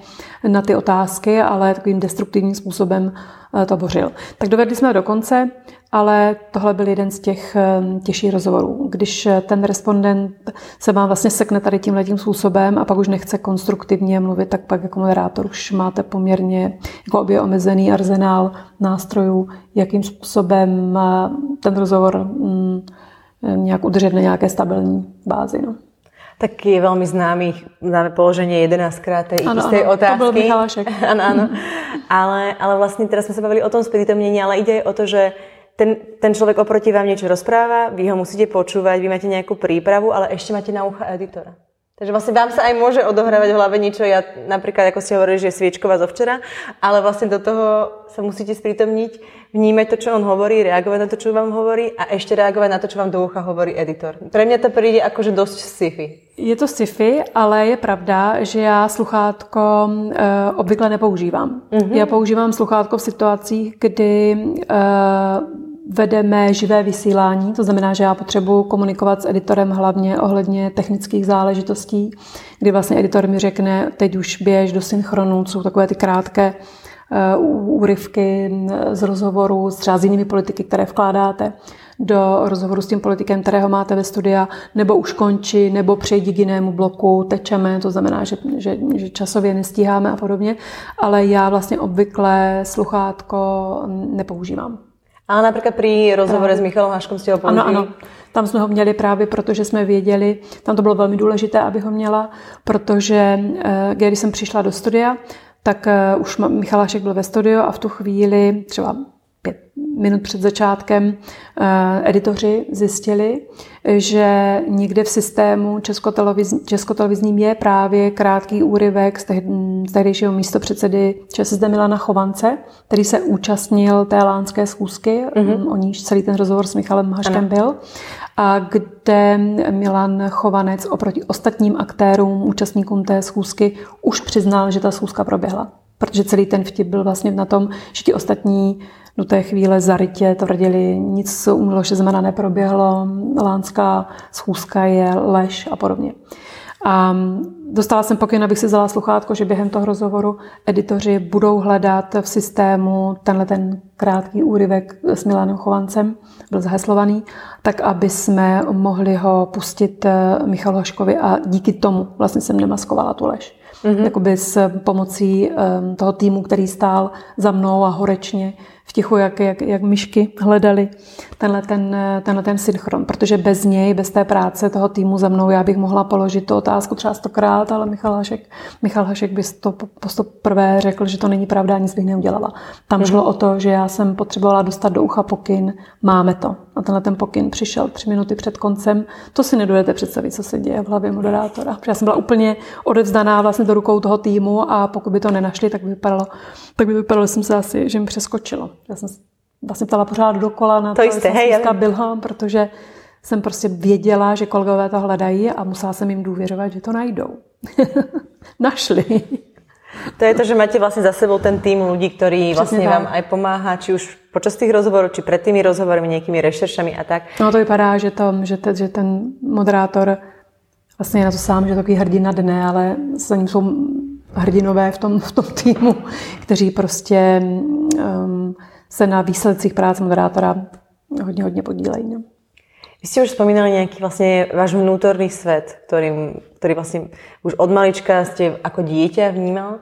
na ty otázky, ale takovým destruktivním způsobem uh, to bořil. Tak dovedli jsme do konce ale tohle byl jeden z těch eh, těžších rozhovorů. Když eh, ten respondent se vám vlastně sekne tady tím letím způsobem a pak už nechce konstruktivně mluvit, tak pak jako moderátor už máte poměrně jako obě omezený arzenál nástrojů, jakým způsobem eh, ten rozhovor mm, nějak udržet na nějaké stabilní bázi. No. Tak je veľmi známy, známe položenie 11 krát tej ano, istej ano, otázky. To bol Michalášek. [LAUGHS] ano, ano. Ale, ale vlastne teraz sme sa bavili o tom sprítomnení, ale ide aj o to, že ten, ten človek oproti vám niečo rozpráva, vy ho musíte počúvať, vy máte nejakú prípravu, ale ešte máte na ucha editora. Takže vlastne vám sa aj môže odohrávať v hlave niečo, ja napríklad, ako ste hovorili, že je sviečková zo včera, ale vlastne do toho sa musíte sprítomniť, vnímať to, čo on hovorí, reagovať na to, čo vám hovorí a ešte reagovať na to, čo vám do ucha hovorí editor. Pre mňa to príde akože dosť sci-fi. Je to sci-fi, ale je pravda, že já sluchátko e, obvykle nepoužívám. Mm-hmm. Já používám sluchátko v situacích, kdy e, vedeme živé vysílání, to znamená, že já potřebuji komunikovat s editorem hlavně ohledně technických záležitostí, kdy vlastně editor mi řekne, teď už běž do synchronu, jsou takové ty krátké uh, úryvky z rozhovoru třeba s jinými politiky, které vkládáte do rozhovoru s tím politikem, kterého máte ve studia, nebo už končí, nebo přejdi k jinému bloku, tečeme, to znamená, že, že, že časově nestíháme a podobně, ale já vlastně obvykle sluchátko nepoužívám. Ale například při rozhovore s Michalem Haškom jste ho použili? Ano, ano. Tam jsme ho měli právě, protože jsme věděli, tam to bylo velmi důležité, aby ho měla, protože eh, když jsem přišla do studia, tak eh, už Michal Hašek byl ve studiu a v tu chvíli, třeba pět, minut před začátkem eh, editoři zjistili, že někde v systému českotelevizním je právě krátký úryvek z tehdejšího místo předsedy ČSSD Milana Chovance, který se účastnil té lánské schůzky, mm-hmm. o níž celý ten rozhovor s Michalem Haškem ano. byl, a kde Milan Chovanec oproti ostatním aktérům, účastníkům té schůzky, už přiznal, že ta schůzka proběhla. Protože celý ten vtip byl vlastně na tom, že ti ostatní do té chvíle zarytě tvrdili, nic u Miloše Zemana neproběhlo, lánská schůzka je lež a podobně. A dostala jsem pokyn, abych si vzala sluchátko, že během toho rozhovoru editoři budou hledat v systému tenhle ten krátký úryvek s Milanem Chovancem, byl zaheslovaný, tak aby jsme mohli ho pustit eh, Michalu Haškovi a díky tomu vlastně jsem nemaskovala tu lež. Mm-hmm. Jakoby s pomocí um, toho týmu, který stál za mnou a horečně v tichu, jak, jak, jak myšky hledali tenhle ten, tenhle ten synchron, protože bez něj, bez té práce toho týmu za mnou, já bych mohla položit tu otázku třeba stokrát, ale Michal Hašek, Michal Hašek by to postup prvé řekl, že to není pravda, nic bych neudělala. Tam šlo mm-hmm. o to, že já jsem potřebovala dostat do ucha pokyn, máme to. A tenhle ten pokyn přišel tři minuty před koncem. To si nedovedete představit, co se děje v hlavě moderátora. Já jsem byla úplně odevzdaná vlastně do rukou toho týmu a pokud by to nenašli, tak by vypadalo, tak by vypadalo, jsem se asi, že mi přeskočilo. Já jsem vlastně ptala pořád dokola na to, to jste, hej, Bilham, protože jsem prostě věděla, že kolegové to hledají a musela jsem jim důvěřovat, že to najdou. [LAUGHS] Našli. To je to, že máte vlastně za sebou ten tým lidí, který vlastně vám aj pomáhá, či už počas těch rozhovorů, či před tými rozhovory, nějakými rešeršami a tak. No to vypadá, že, to, že, te, že ten moderátor vlastně je na to sám, že je takový hrdina dne, ale za ním jsou hrdinové v tom, v tom týmu, kteří prostě um, se na výsledcích práce moderátora hodně, hodně podílejí. No. Vy jste už vzpomínali nějaký vlastně váš vnútorný svět, který, který vlastně už od malička jste jako dítě vnímal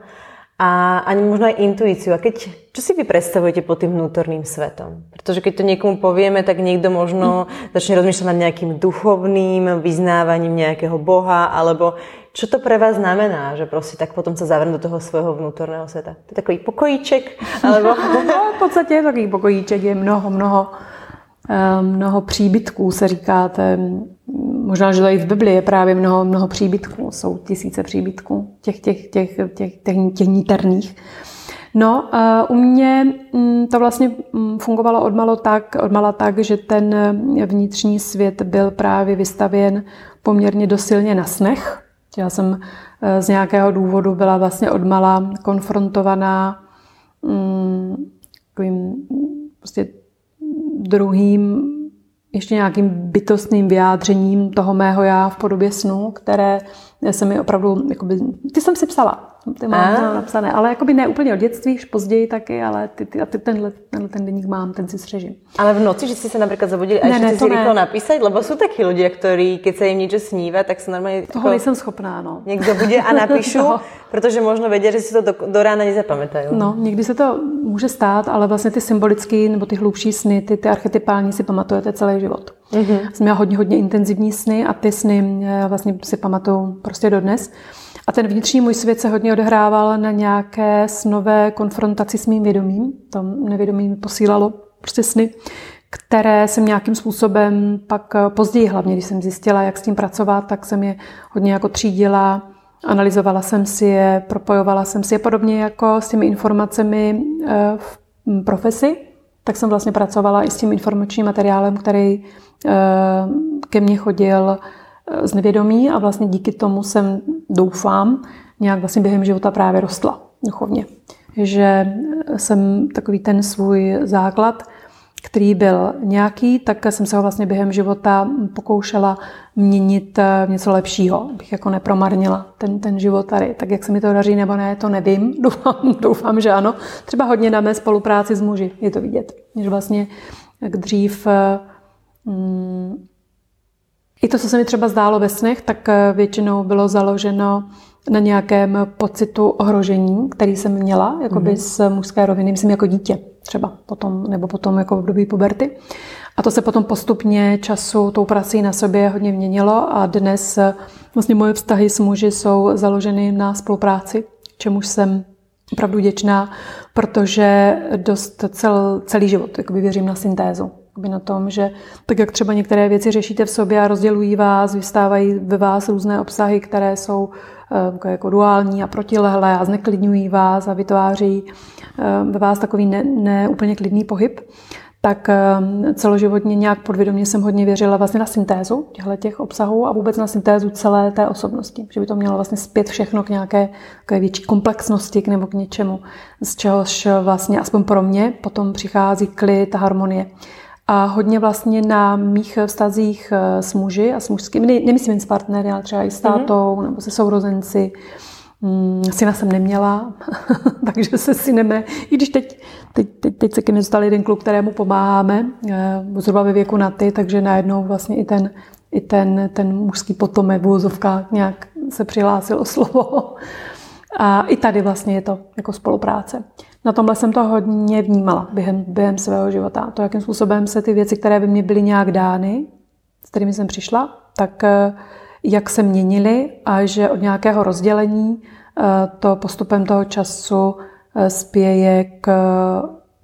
a ani možno aj intuíciu. A keď, čo si vy predstavujete pod tým vnútorným svetom? Protože keď to niekomu povieme, tak niekto možno začne rozmýšľať nad nejakým duchovným vyznávaním nejakého boha, alebo čo to pre vás znamená, že prostě tak potom sa zavrne do toho svojho vnútorného sveta? To je takový pokojíček? [LAUGHS] Alebo... no, v podstatě je takový pokojíček, je mnoho, mnoho, eh, mnoho příbytků, se říká, to je možná, že to i v Bibli je právě mnoho, mnoho příbytků, jsou tisíce příbytků, těch, těch, těch, těch, těch, těch níterných. No, u mě mm, to vlastně mm, fungovalo odmalo tak, odmala tak, že ten vnitřní svět byl právě vystavěn poměrně dosilně na snech. Já jsem e, z nějakého důvodu byla vlastně odmala konfrontovaná mm, takovým prostě druhým ještě nějakým bytostným vyjádřením toho mého já v podobě snu, které se mi opravdu, jakoby, ty jsem si psala, ty mám a. napsané, ale jakoby ne úplně od dětství, už později taky, ale ty, ty, a ty tenhle, tenhle ten deník mám, ten si střežím. Ale v noci, že jste se například zabudili a ne, ne, si rychlo napísat, lebo jsou taky lidé, kteří, když se jim něco sníva, tak se normálně... Toho jako, nejsem schopná, no. Někdo bude a [LAUGHS] napíšu, no. protože možno vědí, že si to do, do rána nezapamatají. No, někdy se to může stát, ale vlastně ty symbolické nebo ty hlubší sny, ty, ty archetypální si pamatujete celý život. Mm-hmm. Jsem měla hodně, hodně intenzivní sny a ty sny eh, vlastně si pamatuju prostě dodnes. A ten vnitřní můj svět se hodně odehrával na nějaké snové konfrontaci s mým vědomím. To nevědomí mi posílalo prostě sny, které jsem nějakým způsobem pak eh, později, hlavně když jsem zjistila, jak s tím pracovat, tak jsem je hodně jako třídila, analyzovala jsem si je, propojovala jsem si je podobně jako s těmi informacemi eh, v profesi, tak jsem vlastně pracovala i s tím informačním materiálem, který eh, ke mně chodil z nevědomí a vlastně díky tomu jsem, doufám, nějak vlastně během života právě rostla duchovně. Že jsem takový ten svůj základ, který byl nějaký, tak jsem se ho vlastně během života pokoušela měnit v něco lepšího, abych jako nepromarnila ten, ten život tady. Tak jak se mi to daří nebo ne, to nevím. [LAUGHS] Doufám, doufám že ano. Třeba hodně na mé spolupráci s muži je to vidět. Že vlastně jak dřív mm, i to, co se mi třeba zdálo ve snech, tak eh, většinou bylo založeno na nějakém pocitu ohrožení, který jsem měla, jakoby mm-hmm. z mužské roviny, myslím jako dítě třeba potom, nebo potom jako v období puberty. A to se potom postupně času tou prací na sobě hodně měnilo a dnes eh, vlastně moje vztahy s muži jsou založeny na spolupráci, čemuž jsem opravdu děčná, protože dost cel, celý život jakoby věřím na syntézu. Na tom, že tak jak třeba některé věci řešíte v sobě a rozdělují vás, vystávají ve vás různé obsahy, které jsou jako, jako duální a protilehlé a zneklidňují vás a vytváří eh, ve vás takový neúplně ne klidný pohyb, tak eh, celoživotně nějak podvědomě jsem hodně věřila vlastně na syntézu těchto těch obsahů a vůbec na syntézu celé té osobnosti. Že by to mělo vlastně zpět všechno k nějaké k větší komplexnosti k nebo k něčemu, z čehož vlastně aspoň pro mě potom přichází klid a harmonie. A hodně vlastně na mých vztazích eh, s muži a s mužskými, nemyslím jen s partnery, ale třeba i s tátou mm-hmm. nebo se sourozenci, Mm, syna jsem neměla, [LAUGHS] takže se syneme, i když teď, teď, teď, teď se ke mně dostal jeden kluk, kterému pomáháme, eh, zhruba ve věku na ty, takže najednou vlastně i ten, i ten, ten mužský potomek v nějak se přihlásil o slovo. A i tady vlastně je to jako spolupráce. Na tomhle jsem to hodně vnímala během, během svého života. To, jakým způsobem se ty věci, které by mě byly nějak dány, s kterými jsem přišla, tak uh, jak se měnily a že od nějakého rozdělení eh, to postupem toho času eh, spěje k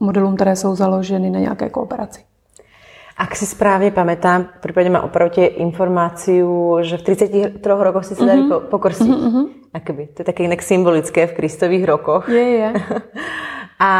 modelům, které jsou založeny na nějaké kooperaci. Ak si správně pamätám, případně má opravdu informáciu, že v 33 rokoch si se dali mm-hmm. pokrstiť. Mm-hmm. Akoby, to je také jinak symbolické v Kristových rokoch. Je, je. [LAUGHS] A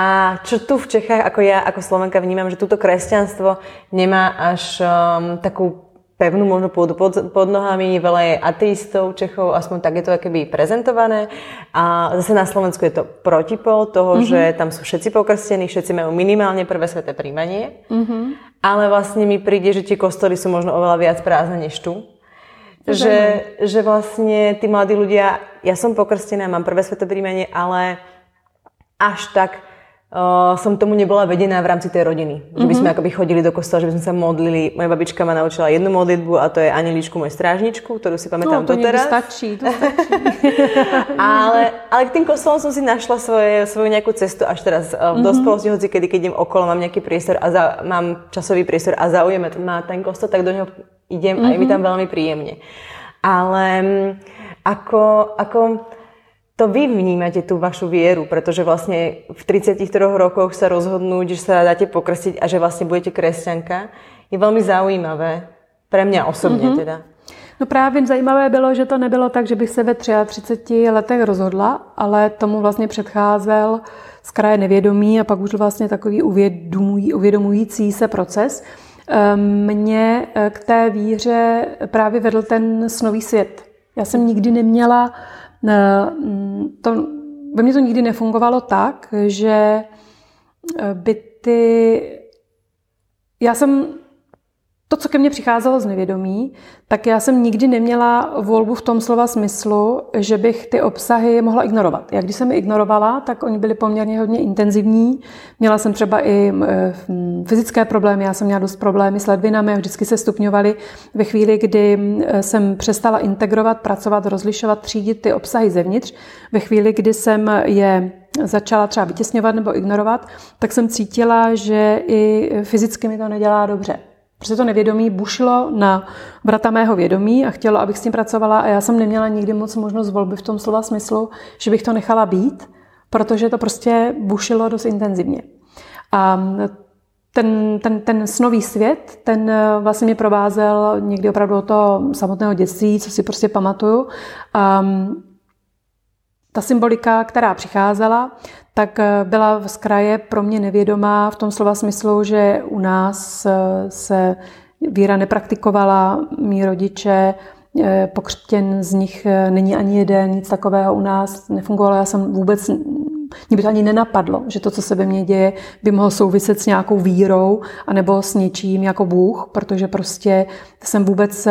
čo tu v Čechách, ako ja, ako Slovenka vnímam, že túto kresťanstvo nemá až um, takú pevnú možno pôdu pod, pod nohami, veľa je ateistov, Čechov, aspoň tak je to keby prezentované. A zase na Slovensku je to protipol toho, mm-hmm. že tam sú všetci pokrstení, všetci majú minimálne prvé sveté príjmanie. Mm-hmm. Ale vlastne mi príde, že tie kostoly sú možno oveľa viac prázdne než tu. Že, že vlastne tí mladí ľudia, ja som pokrstená, mám prvé sveté príjmanie, ale až tak uh, som tomu nebola vedená v rámci tej rodiny. Mm-hmm. Že by sme mhm. akoby chodili do kostola, že by sme sa modlili. Moja babička ma naučila jednu modlitbu a to je Aniličku moje strážničku, ktorú si pamätám no, to doteraz. stačí, to [LAUGHS] stačí. ale, ale k tým kostolom som si našla svoje, svoju nejakú cestu až teraz uh, v mm-hmm. dospelosti, hoci kedy, keď idem okolo, mám nejaký priestor a za, mám časový priestor a zaujeme ma ten kostol, tak do neho idem mm-hmm. a je mi mhm. tam veľmi príjemne. Ale mm, ako, ako to vy vnímate tú vašu vieru, pretože vlastne v 33 rokoch sa rozhodnúť, že sa dáte pokrstiť a že vlastne budete kresťanka, je velmi zaujímavé. Pre mě osobně mm-hmm. teda. No právě zajímavé bylo, že to nebylo tak, že bych se ve 33 letech rozhodla, ale tomu vlastně předcházel z kraje nevědomí a pak už vlastně takový uvědomují, uvědomující se proces. Ehm, mě eh, k té víře právě vedl ten snový svět. Já jsem nikdy neměla Mm, to, ve mně to nikdy nefungovalo tak, že eh, by ty... Já jsem to, co ke mně přicházelo z nevědomí, tak já jsem nikdy neměla volbu v tom slova smyslu, že bych ty obsahy mohla ignorovat. Jak když jsem je ignorovala, tak oni byli poměrně hodně intenzivní. Měla jsem třeba i fyzické problémy, já jsem měla dost problémy s ledvinami vždycky se stupňovaly ve chvíli, kdy jsem přestala integrovat, pracovat, rozlišovat, třídit ty obsahy zevnitř. Ve chvíli, kdy jsem je začala třeba vytěsňovat nebo ignorovat, tak jsem cítila, že i fyzicky mi to nedělá dobře. Prostě to nevědomí bušilo na vrata mého vědomí a chtělo, abych s tím pracovala a já jsem neměla nikdy moc možnost volby v tom slova smyslu, že bych to nechala být, protože to prostě bušilo dost intenzivně. A ten, ten, ten snový svět, ten vlastně mě provázel někdy opravdu od toho samotného dětství, co si prostě pamatuju. A ta symbolika, která přicházela, tak eh, byla z kraje pro mě nevědomá v tom slova smyslu, že u nás eh, se víra nepraktikovala, mý rodiče, eh, pokřtěn z nich není ani jeden, nic takového u nás nefungovalo. Já jsem vůbec mě by to ani nenapadlo, že to, co se ve mně děje, by mohlo souviset s nějakou vírou anebo s něčím jako Bůh, protože prostě jsem vůbec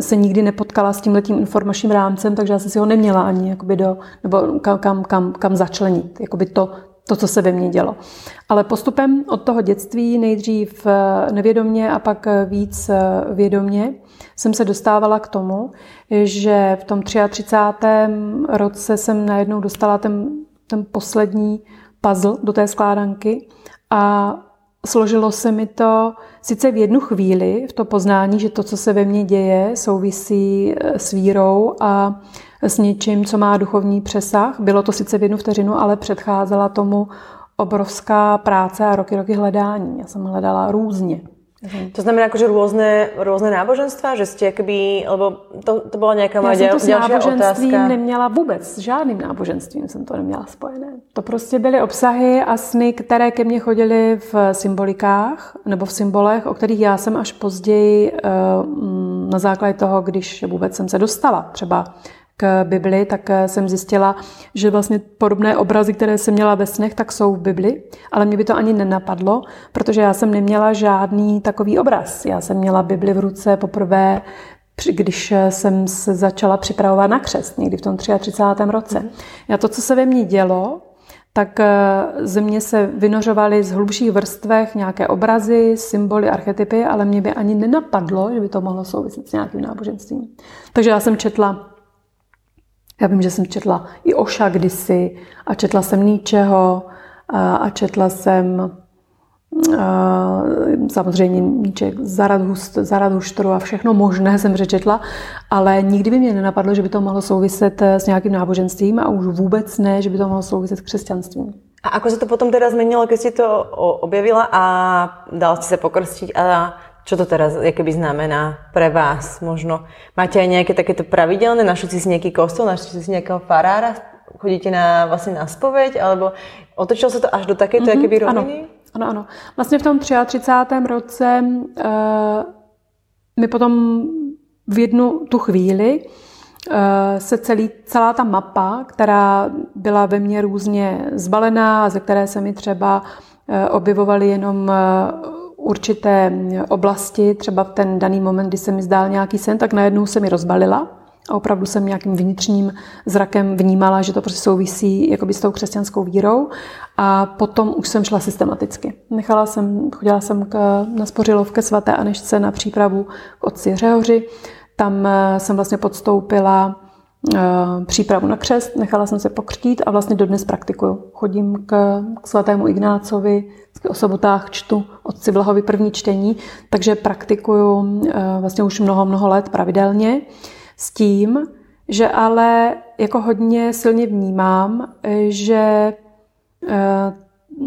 se nikdy nepotkala s tím letím informačním rámcem, takže já jsem si ho neměla ani jakoby do, nebo kam, kam, kam, kam začlenit, jakoby to, to, co se ve mně dělo. Ale postupem od toho dětství nejdřív eh, nevědomně a pak eh, víc eh, vědomně jsem se dostávala k tomu, že v tom 33. roce jsem najednou dostala ten ten poslední puzzle do té skládanky a složilo se mi to sice v jednu chvíli, v to poznání, že to, co se ve mně děje, souvisí eh, s vírou a s něčím, co má duchovní přesah. Bylo to sice v jednu vteřinu, ale předcházela tomu obrovská práce a roky, roky hledání. Já jsem hledala různě. To znamená akože rôzne, rôzne náboženstva, že ste akoby, lebo to, to byla nějaká moja Já jsem to s náboženstvím otázka. neměla vůbec, s žádným náboženstvím jsem to neměla spojené. To prostě byly obsahy a sny, které ke mně chodily v symbolikách nebo v symbolech, o kterých já jsem až později eh, na základě toho, když vůbec jsem se dostala třeba k Bibli, tak eh, jsem zjistila, že vlastně podobné obrazy, které jsem měla ve snech, tak jsou v Bibli, ale mě by to ani nenapadlo, protože já jsem neměla žádný takový obraz. Já jsem měla Bibli v ruce poprvé když eh, jsem se začala připravovat na křest, někdy v tom 33. roce. Mhm. Já to, co se ve mně dělo, tak eh, ze mě se vynořovaly z hlubších vrstvech nějaké obrazy, symboly, archetypy, ale mě by ani nenapadlo, že by to mohlo souviset s nějakým náboženstvím. Takže já jsem četla já vím, že jsem četla i Oša kdysi a četla jsem Níčeho a, a četla jsem a, samozřejmě Níček, Zaradhuštru a všechno možné jsem přečetla, ale nikdy by mě nenapadlo, že by to mohlo souviset s nějakým náboženstvím a už vůbec ne, že by to mohlo souviset s křesťanstvím. A ako se to potom teda změnilo, když jsi to objevila a dal si se pokrstit a čo to teraz keby znamená pre vás možno? Máte aj nejaké takéto pravidelné? Našli si nejaký kostol, našli si nejakého farára? Chodíte na, vlastně na spoveď? Alebo otočilo se to až do takéto mm-hmm, keby roviny? Ano, ano, ano. Vlastně v tom 33. roce uh, mi potom v jednu tu chvíli uh, se celý, celá ta mapa, která byla ve mně různě zbalená, ze které se mi třeba uh, objevovaly jenom uh, určité oblasti, třeba v ten daný moment, kdy se mi zdál nějaký sen, tak najednou se mi rozbalila a opravdu jsem nějakým vnitřním zrakem vnímala, že to prostě souvisí jakoby s tou křesťanskou vírou a potom už jsem šla systematicky. Nechala jsem, chodila jsem k, na Spořilovke svaté Anešce na přípravu k otci Řehoři, tam eh, jsem vlastně podstoupila přípravu na křest, nechala jsem se pokřtít a vlastně dodnes praktikuju. Chodím k, k svatému Ignácovi, o sobotách čtu otci Blahovi první čtení, takže praktikuju eh, vlastně už mnoho, mnoho let pravidelně s tím, že ale jako hodně silně vnímám, eh, že eh,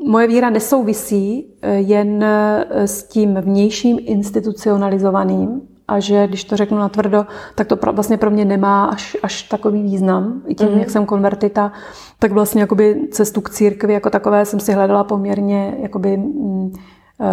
moje víra nesouvisí jen s tím vnějším institucionalizovaným a že když to řeknu natvrdo, tak to vlastně pro mě nemá až, až takový význam. I tím, mm. jak jsem konvertita, tak vlastně jakoby cestu k církvi jako takové jsem si hledala poměrně jakoby, mm, eh,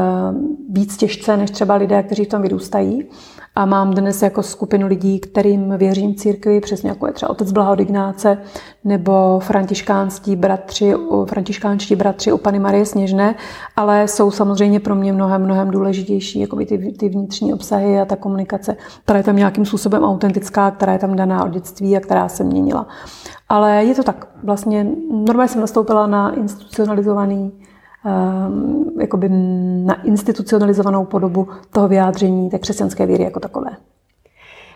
víc těžce než třeba lidé, kteří v tom vyrůstají. A mám dnes jako skupinu lidí, kterým věřím církvi, přesně jako je třeba otec Blahod Ignáce nebo františkánští bratři, františkánští bratři u Pany Marie Sněžné, ale jsou samozřejmě pro mě mnohem, mnohem důležitější jako ty, ty vnitřní obsahy a ta komunikace, která je tam nějakým způsobem autentická, která je tam daná od dětství a která se měnila. Ale je to tak. Vlastně normálně jsem nastoupila na institucionalizovaný jakoby na institucionalizovanou podobu toho vyjádření té křesťanské víry jako takové.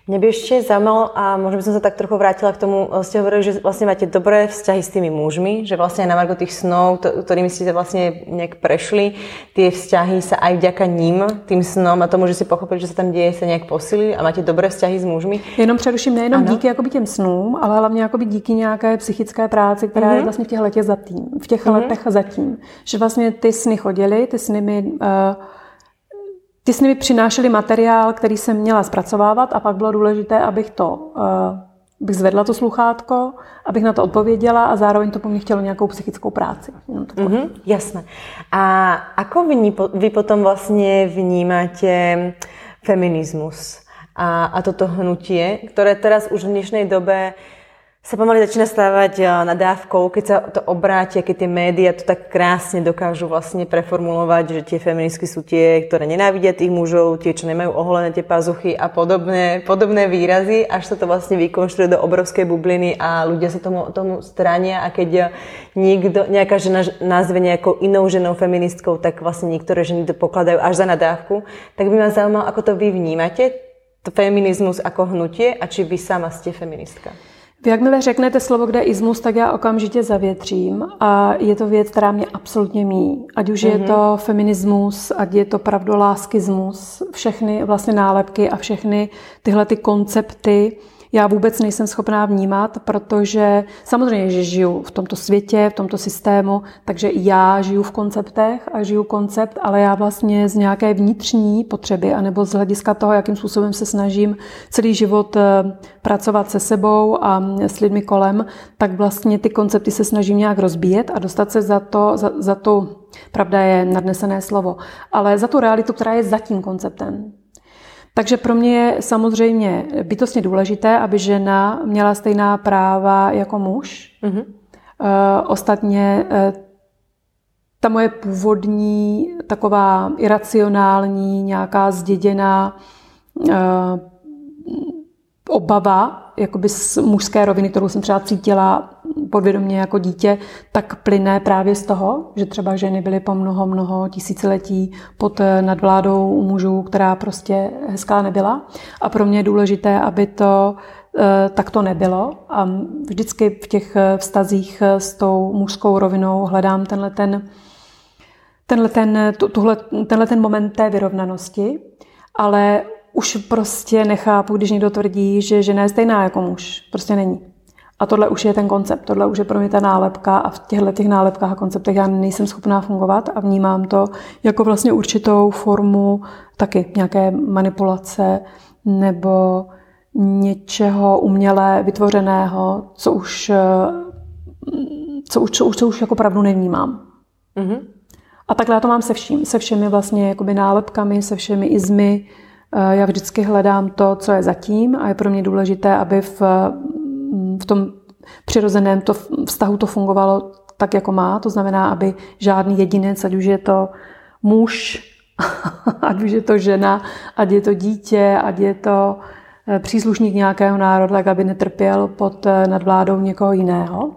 Mě by ještě zajímalo, a možná bych se tak trochu vrátila k tomu, jste hovorili, že vlastně máte dobré vzťahy s tými mužmi, že vlastně na margo tých snov, to, kterými jste vlastně nějak prešli, ty vzťahy se aj vďaka ním, tým snom a tomu, že si pochopili, že se tam děje, se nějak posily a máte dobré vzťahy s mužmi. Jenom především nejenom ano. díky jakoby těm snům, ale hlavně jakoby díky nějaké psychické práci, která mm-hmm. je mhm. vlastně v těch letech zatím, v těch mm-hmm. letech zatím. Že vlastně ty sny chodily, ty sny mi uh, ty sny mi přinášely materiál, který jsem měla zpracovávat a pak bylo důležité, abych to uh, bych zvedla to sluchátko, abych na to odpověděla a zároveň to po mně chtělo nějakou psychickou práci. Mm-hmm, jasné. A ako vy, vy potom vlastně vnímáte feminismus a, a toto hnutie, které teraz už v dnešnej dobe sa pomaly začína stávať eh, nadávkou, keď sa to obráti, keď tie médiá to tak krásne dokážu vlastne preformulovať, že tie feministky sú tie, ktoré nenávidia tých mužov, tie, čo nemajú oholené tie pazuchy a podobné, podobné výrazy, až sa to vlastne vykonštruuje do obrovskej bubliny a ľudia sa tomu, tomu strania a keď niekto, nejaká žena nazve nejakou inou ženou feministkou, tak vlastne niektoré ženy to pokladajú až za nadávku. Tak by ma zaujímalo, ako to vy vnímate, to feminizmus ako hnutie a či vy sama ste feministka. Vy jakmile řeknete slovo, kde je izmus, tak já okamžitě zavětřím a je to věc, která mě absolutně míjí. Ať už mm-hmm. je mhm. to feminismus, ať je to pravdoláskismus, všechny vlastně nálepky a všechny tyhle ty koncepty, já vůbec nejsem schopná vnímat, protože samozřejmě, že žiju v tomto světě, v tomto systému, takže já žiju v konceptech a žiju koncept, ale já vlastně z nějaké vnitřní potřeby, anebo z hlediska toho, jakým způsobem se snažím celý život eh, pracovat se sebou a s lidmi kolem, tak vlastně ty koncepty se snažím nějak rozbíjet a dostat se za to, za, za tu, pravda je nadnesené slovo, ale za tu realitu, která je za tím konceptem. Takže pro mě je samozřejmě bytostně důležité, aby žena měla stejná práva jako muž. Mm-hmm. ostatně eh, ta moje původní, taková iracionální, nějaká zděděná uh, obava jakoby z mužské roviny, kterou jsem třeba cítila podvědomě jako dítě, tak plyne právě z toho, že třeba ženy byly po mnoho, mnoho tisíciletí pod nadvládou mužů, která prostě hezká nebyla. A pro mě je důležité, aby to eh, tak to nebylo. A vždycky v těch vztazích s tou mužskou rovinou hledám tenhle ten, tenhle ten, tuhle, tenhle ten moment té vyrovnanosti, ale už prostě nechápu, když někdo tvrdí, že žena je stejná jako muž. Prostě není. A tohle už je ten koncept, tohle už je pro mě ta nálepka a v těchto těch nálepkách a konceptech já nejsem schopná fungovat a vnímám to jako vlastně určitou formu taky nějaké manipulace nebo něčeho uměle vytvořeného, co už, co už, co už, co už jako pravdu nevnímám. Mm-hmm. A takhle já to mám se vším, se všemi vlastně jakoby nálepkami, se všemi izmy, Eh, já vždycky hledám to, co je zatím a je pro mě důležité, aby v, v tom přirozeném to vztahu to fungovalo tak, jako má. To znamená, aby žádný jedinec, ať už je to muž, [LAUGHS] ať už je to žena, ať je to dítě, ať je to eh, příslušník nějakého národa, tak aby netrpěl pod eh, nadvládou někoho jiného,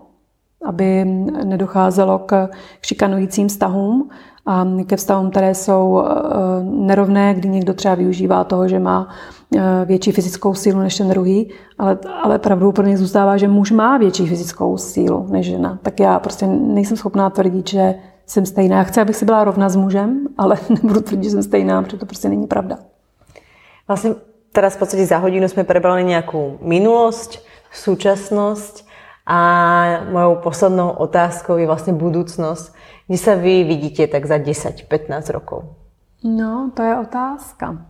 aby nedocházelo k šikanujícím vztahům a ke vztahům, které jsou eh, nerovné, kdy někdo třeba využívá toho, že má větší fyzickou sílu než ten druhý, ale, ale pravdou pro ně zůstává, že muž má větší fyzickou sílu než žena. Tak já prostě nejsem schopná tvrdit, že jsem stejná. Já chci, abych si byla rovna s mužem, ale [LAUGHS] nebudu tvrdit, že jsem stejná, protože to prostě není pravda. Vlastně teraz v podstatě za hodinu jsme prebrali nějakou minulost, současnost a mojou poslednou otázkou je vlastně budoucnost. Kde se vy vidíte tak za 10-15 rokov? No, to je otázka.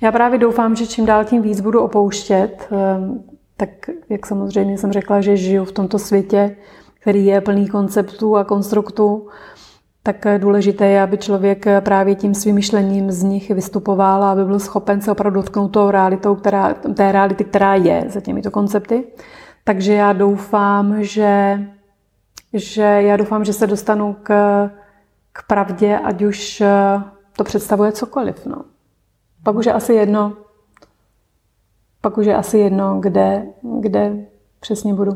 Já právě doufám, že čím dál tím víc budu opouštět, ehm, tak jak samozřejmě jsem řekla, že žiju v tomto světě, který je plný konceptů a konstruktů, tak důležité je, aby člověk právě tím svým myšlením z nich vystupoval a aby byl schopen se opravdu dotknout tou realitou, která, té reality, která je za těmito koncepty. Takže já doufám, že že já doufám, že se dostanu k, k pravdě, ať už to představuje cokoliv. No. Pak už je asi jedno, pak už je asi jedno, kde, kde přesně budu.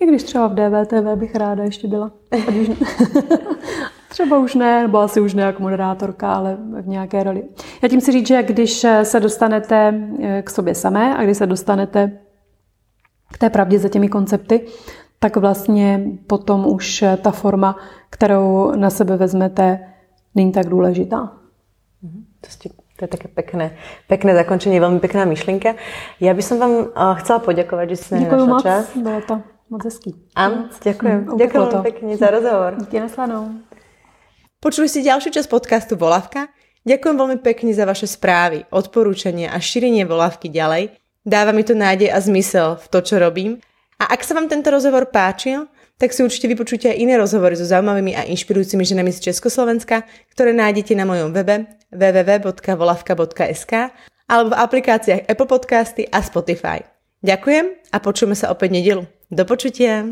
I když třeba v DVTV bych ráda ještě byla. Ne. [LAUGHS] třeba už ne, nebo asi už ne jako moderátorka, ale v nějaké roli. Já tím si říct, že když se dostanete eh, k sobě samé a když se dostanete k té pravdě za těmi koncepty, tak vlastně potom už ta forma, kterou na sebe vezmete, není tak důležitá. Mhm. To, ste, to je také pekné, pekné zakončení, velmi pekná myšlenka. Já bych vám uh, chcela poděkovat, že jste Děkuji moc, čas. bylo to moc hezký. Ano, děkuji. Mm, děkuji to. pekne za rozhovor. Díky naslanou. Počuli ste ďalšiu časť podcastu Volavka? Ďakujem veľmi pekne za vaše správy, odporúčania a šírenie Volavky ďalej. Dáva mi to nádej a zmysel v to, čo robím a ak sa vám tento rozhovor páčil, tak si určite vypočujte aj iné rozhovory so zaujímavými a inšpirujúcimi ženami z Československa, ktoré nájdete na mojom webe www.volavka.sk alebo v aplikáciách Apple Podcasty a Spotify. Ďakujem a počujeme sa opäť nedelu. Do počutia.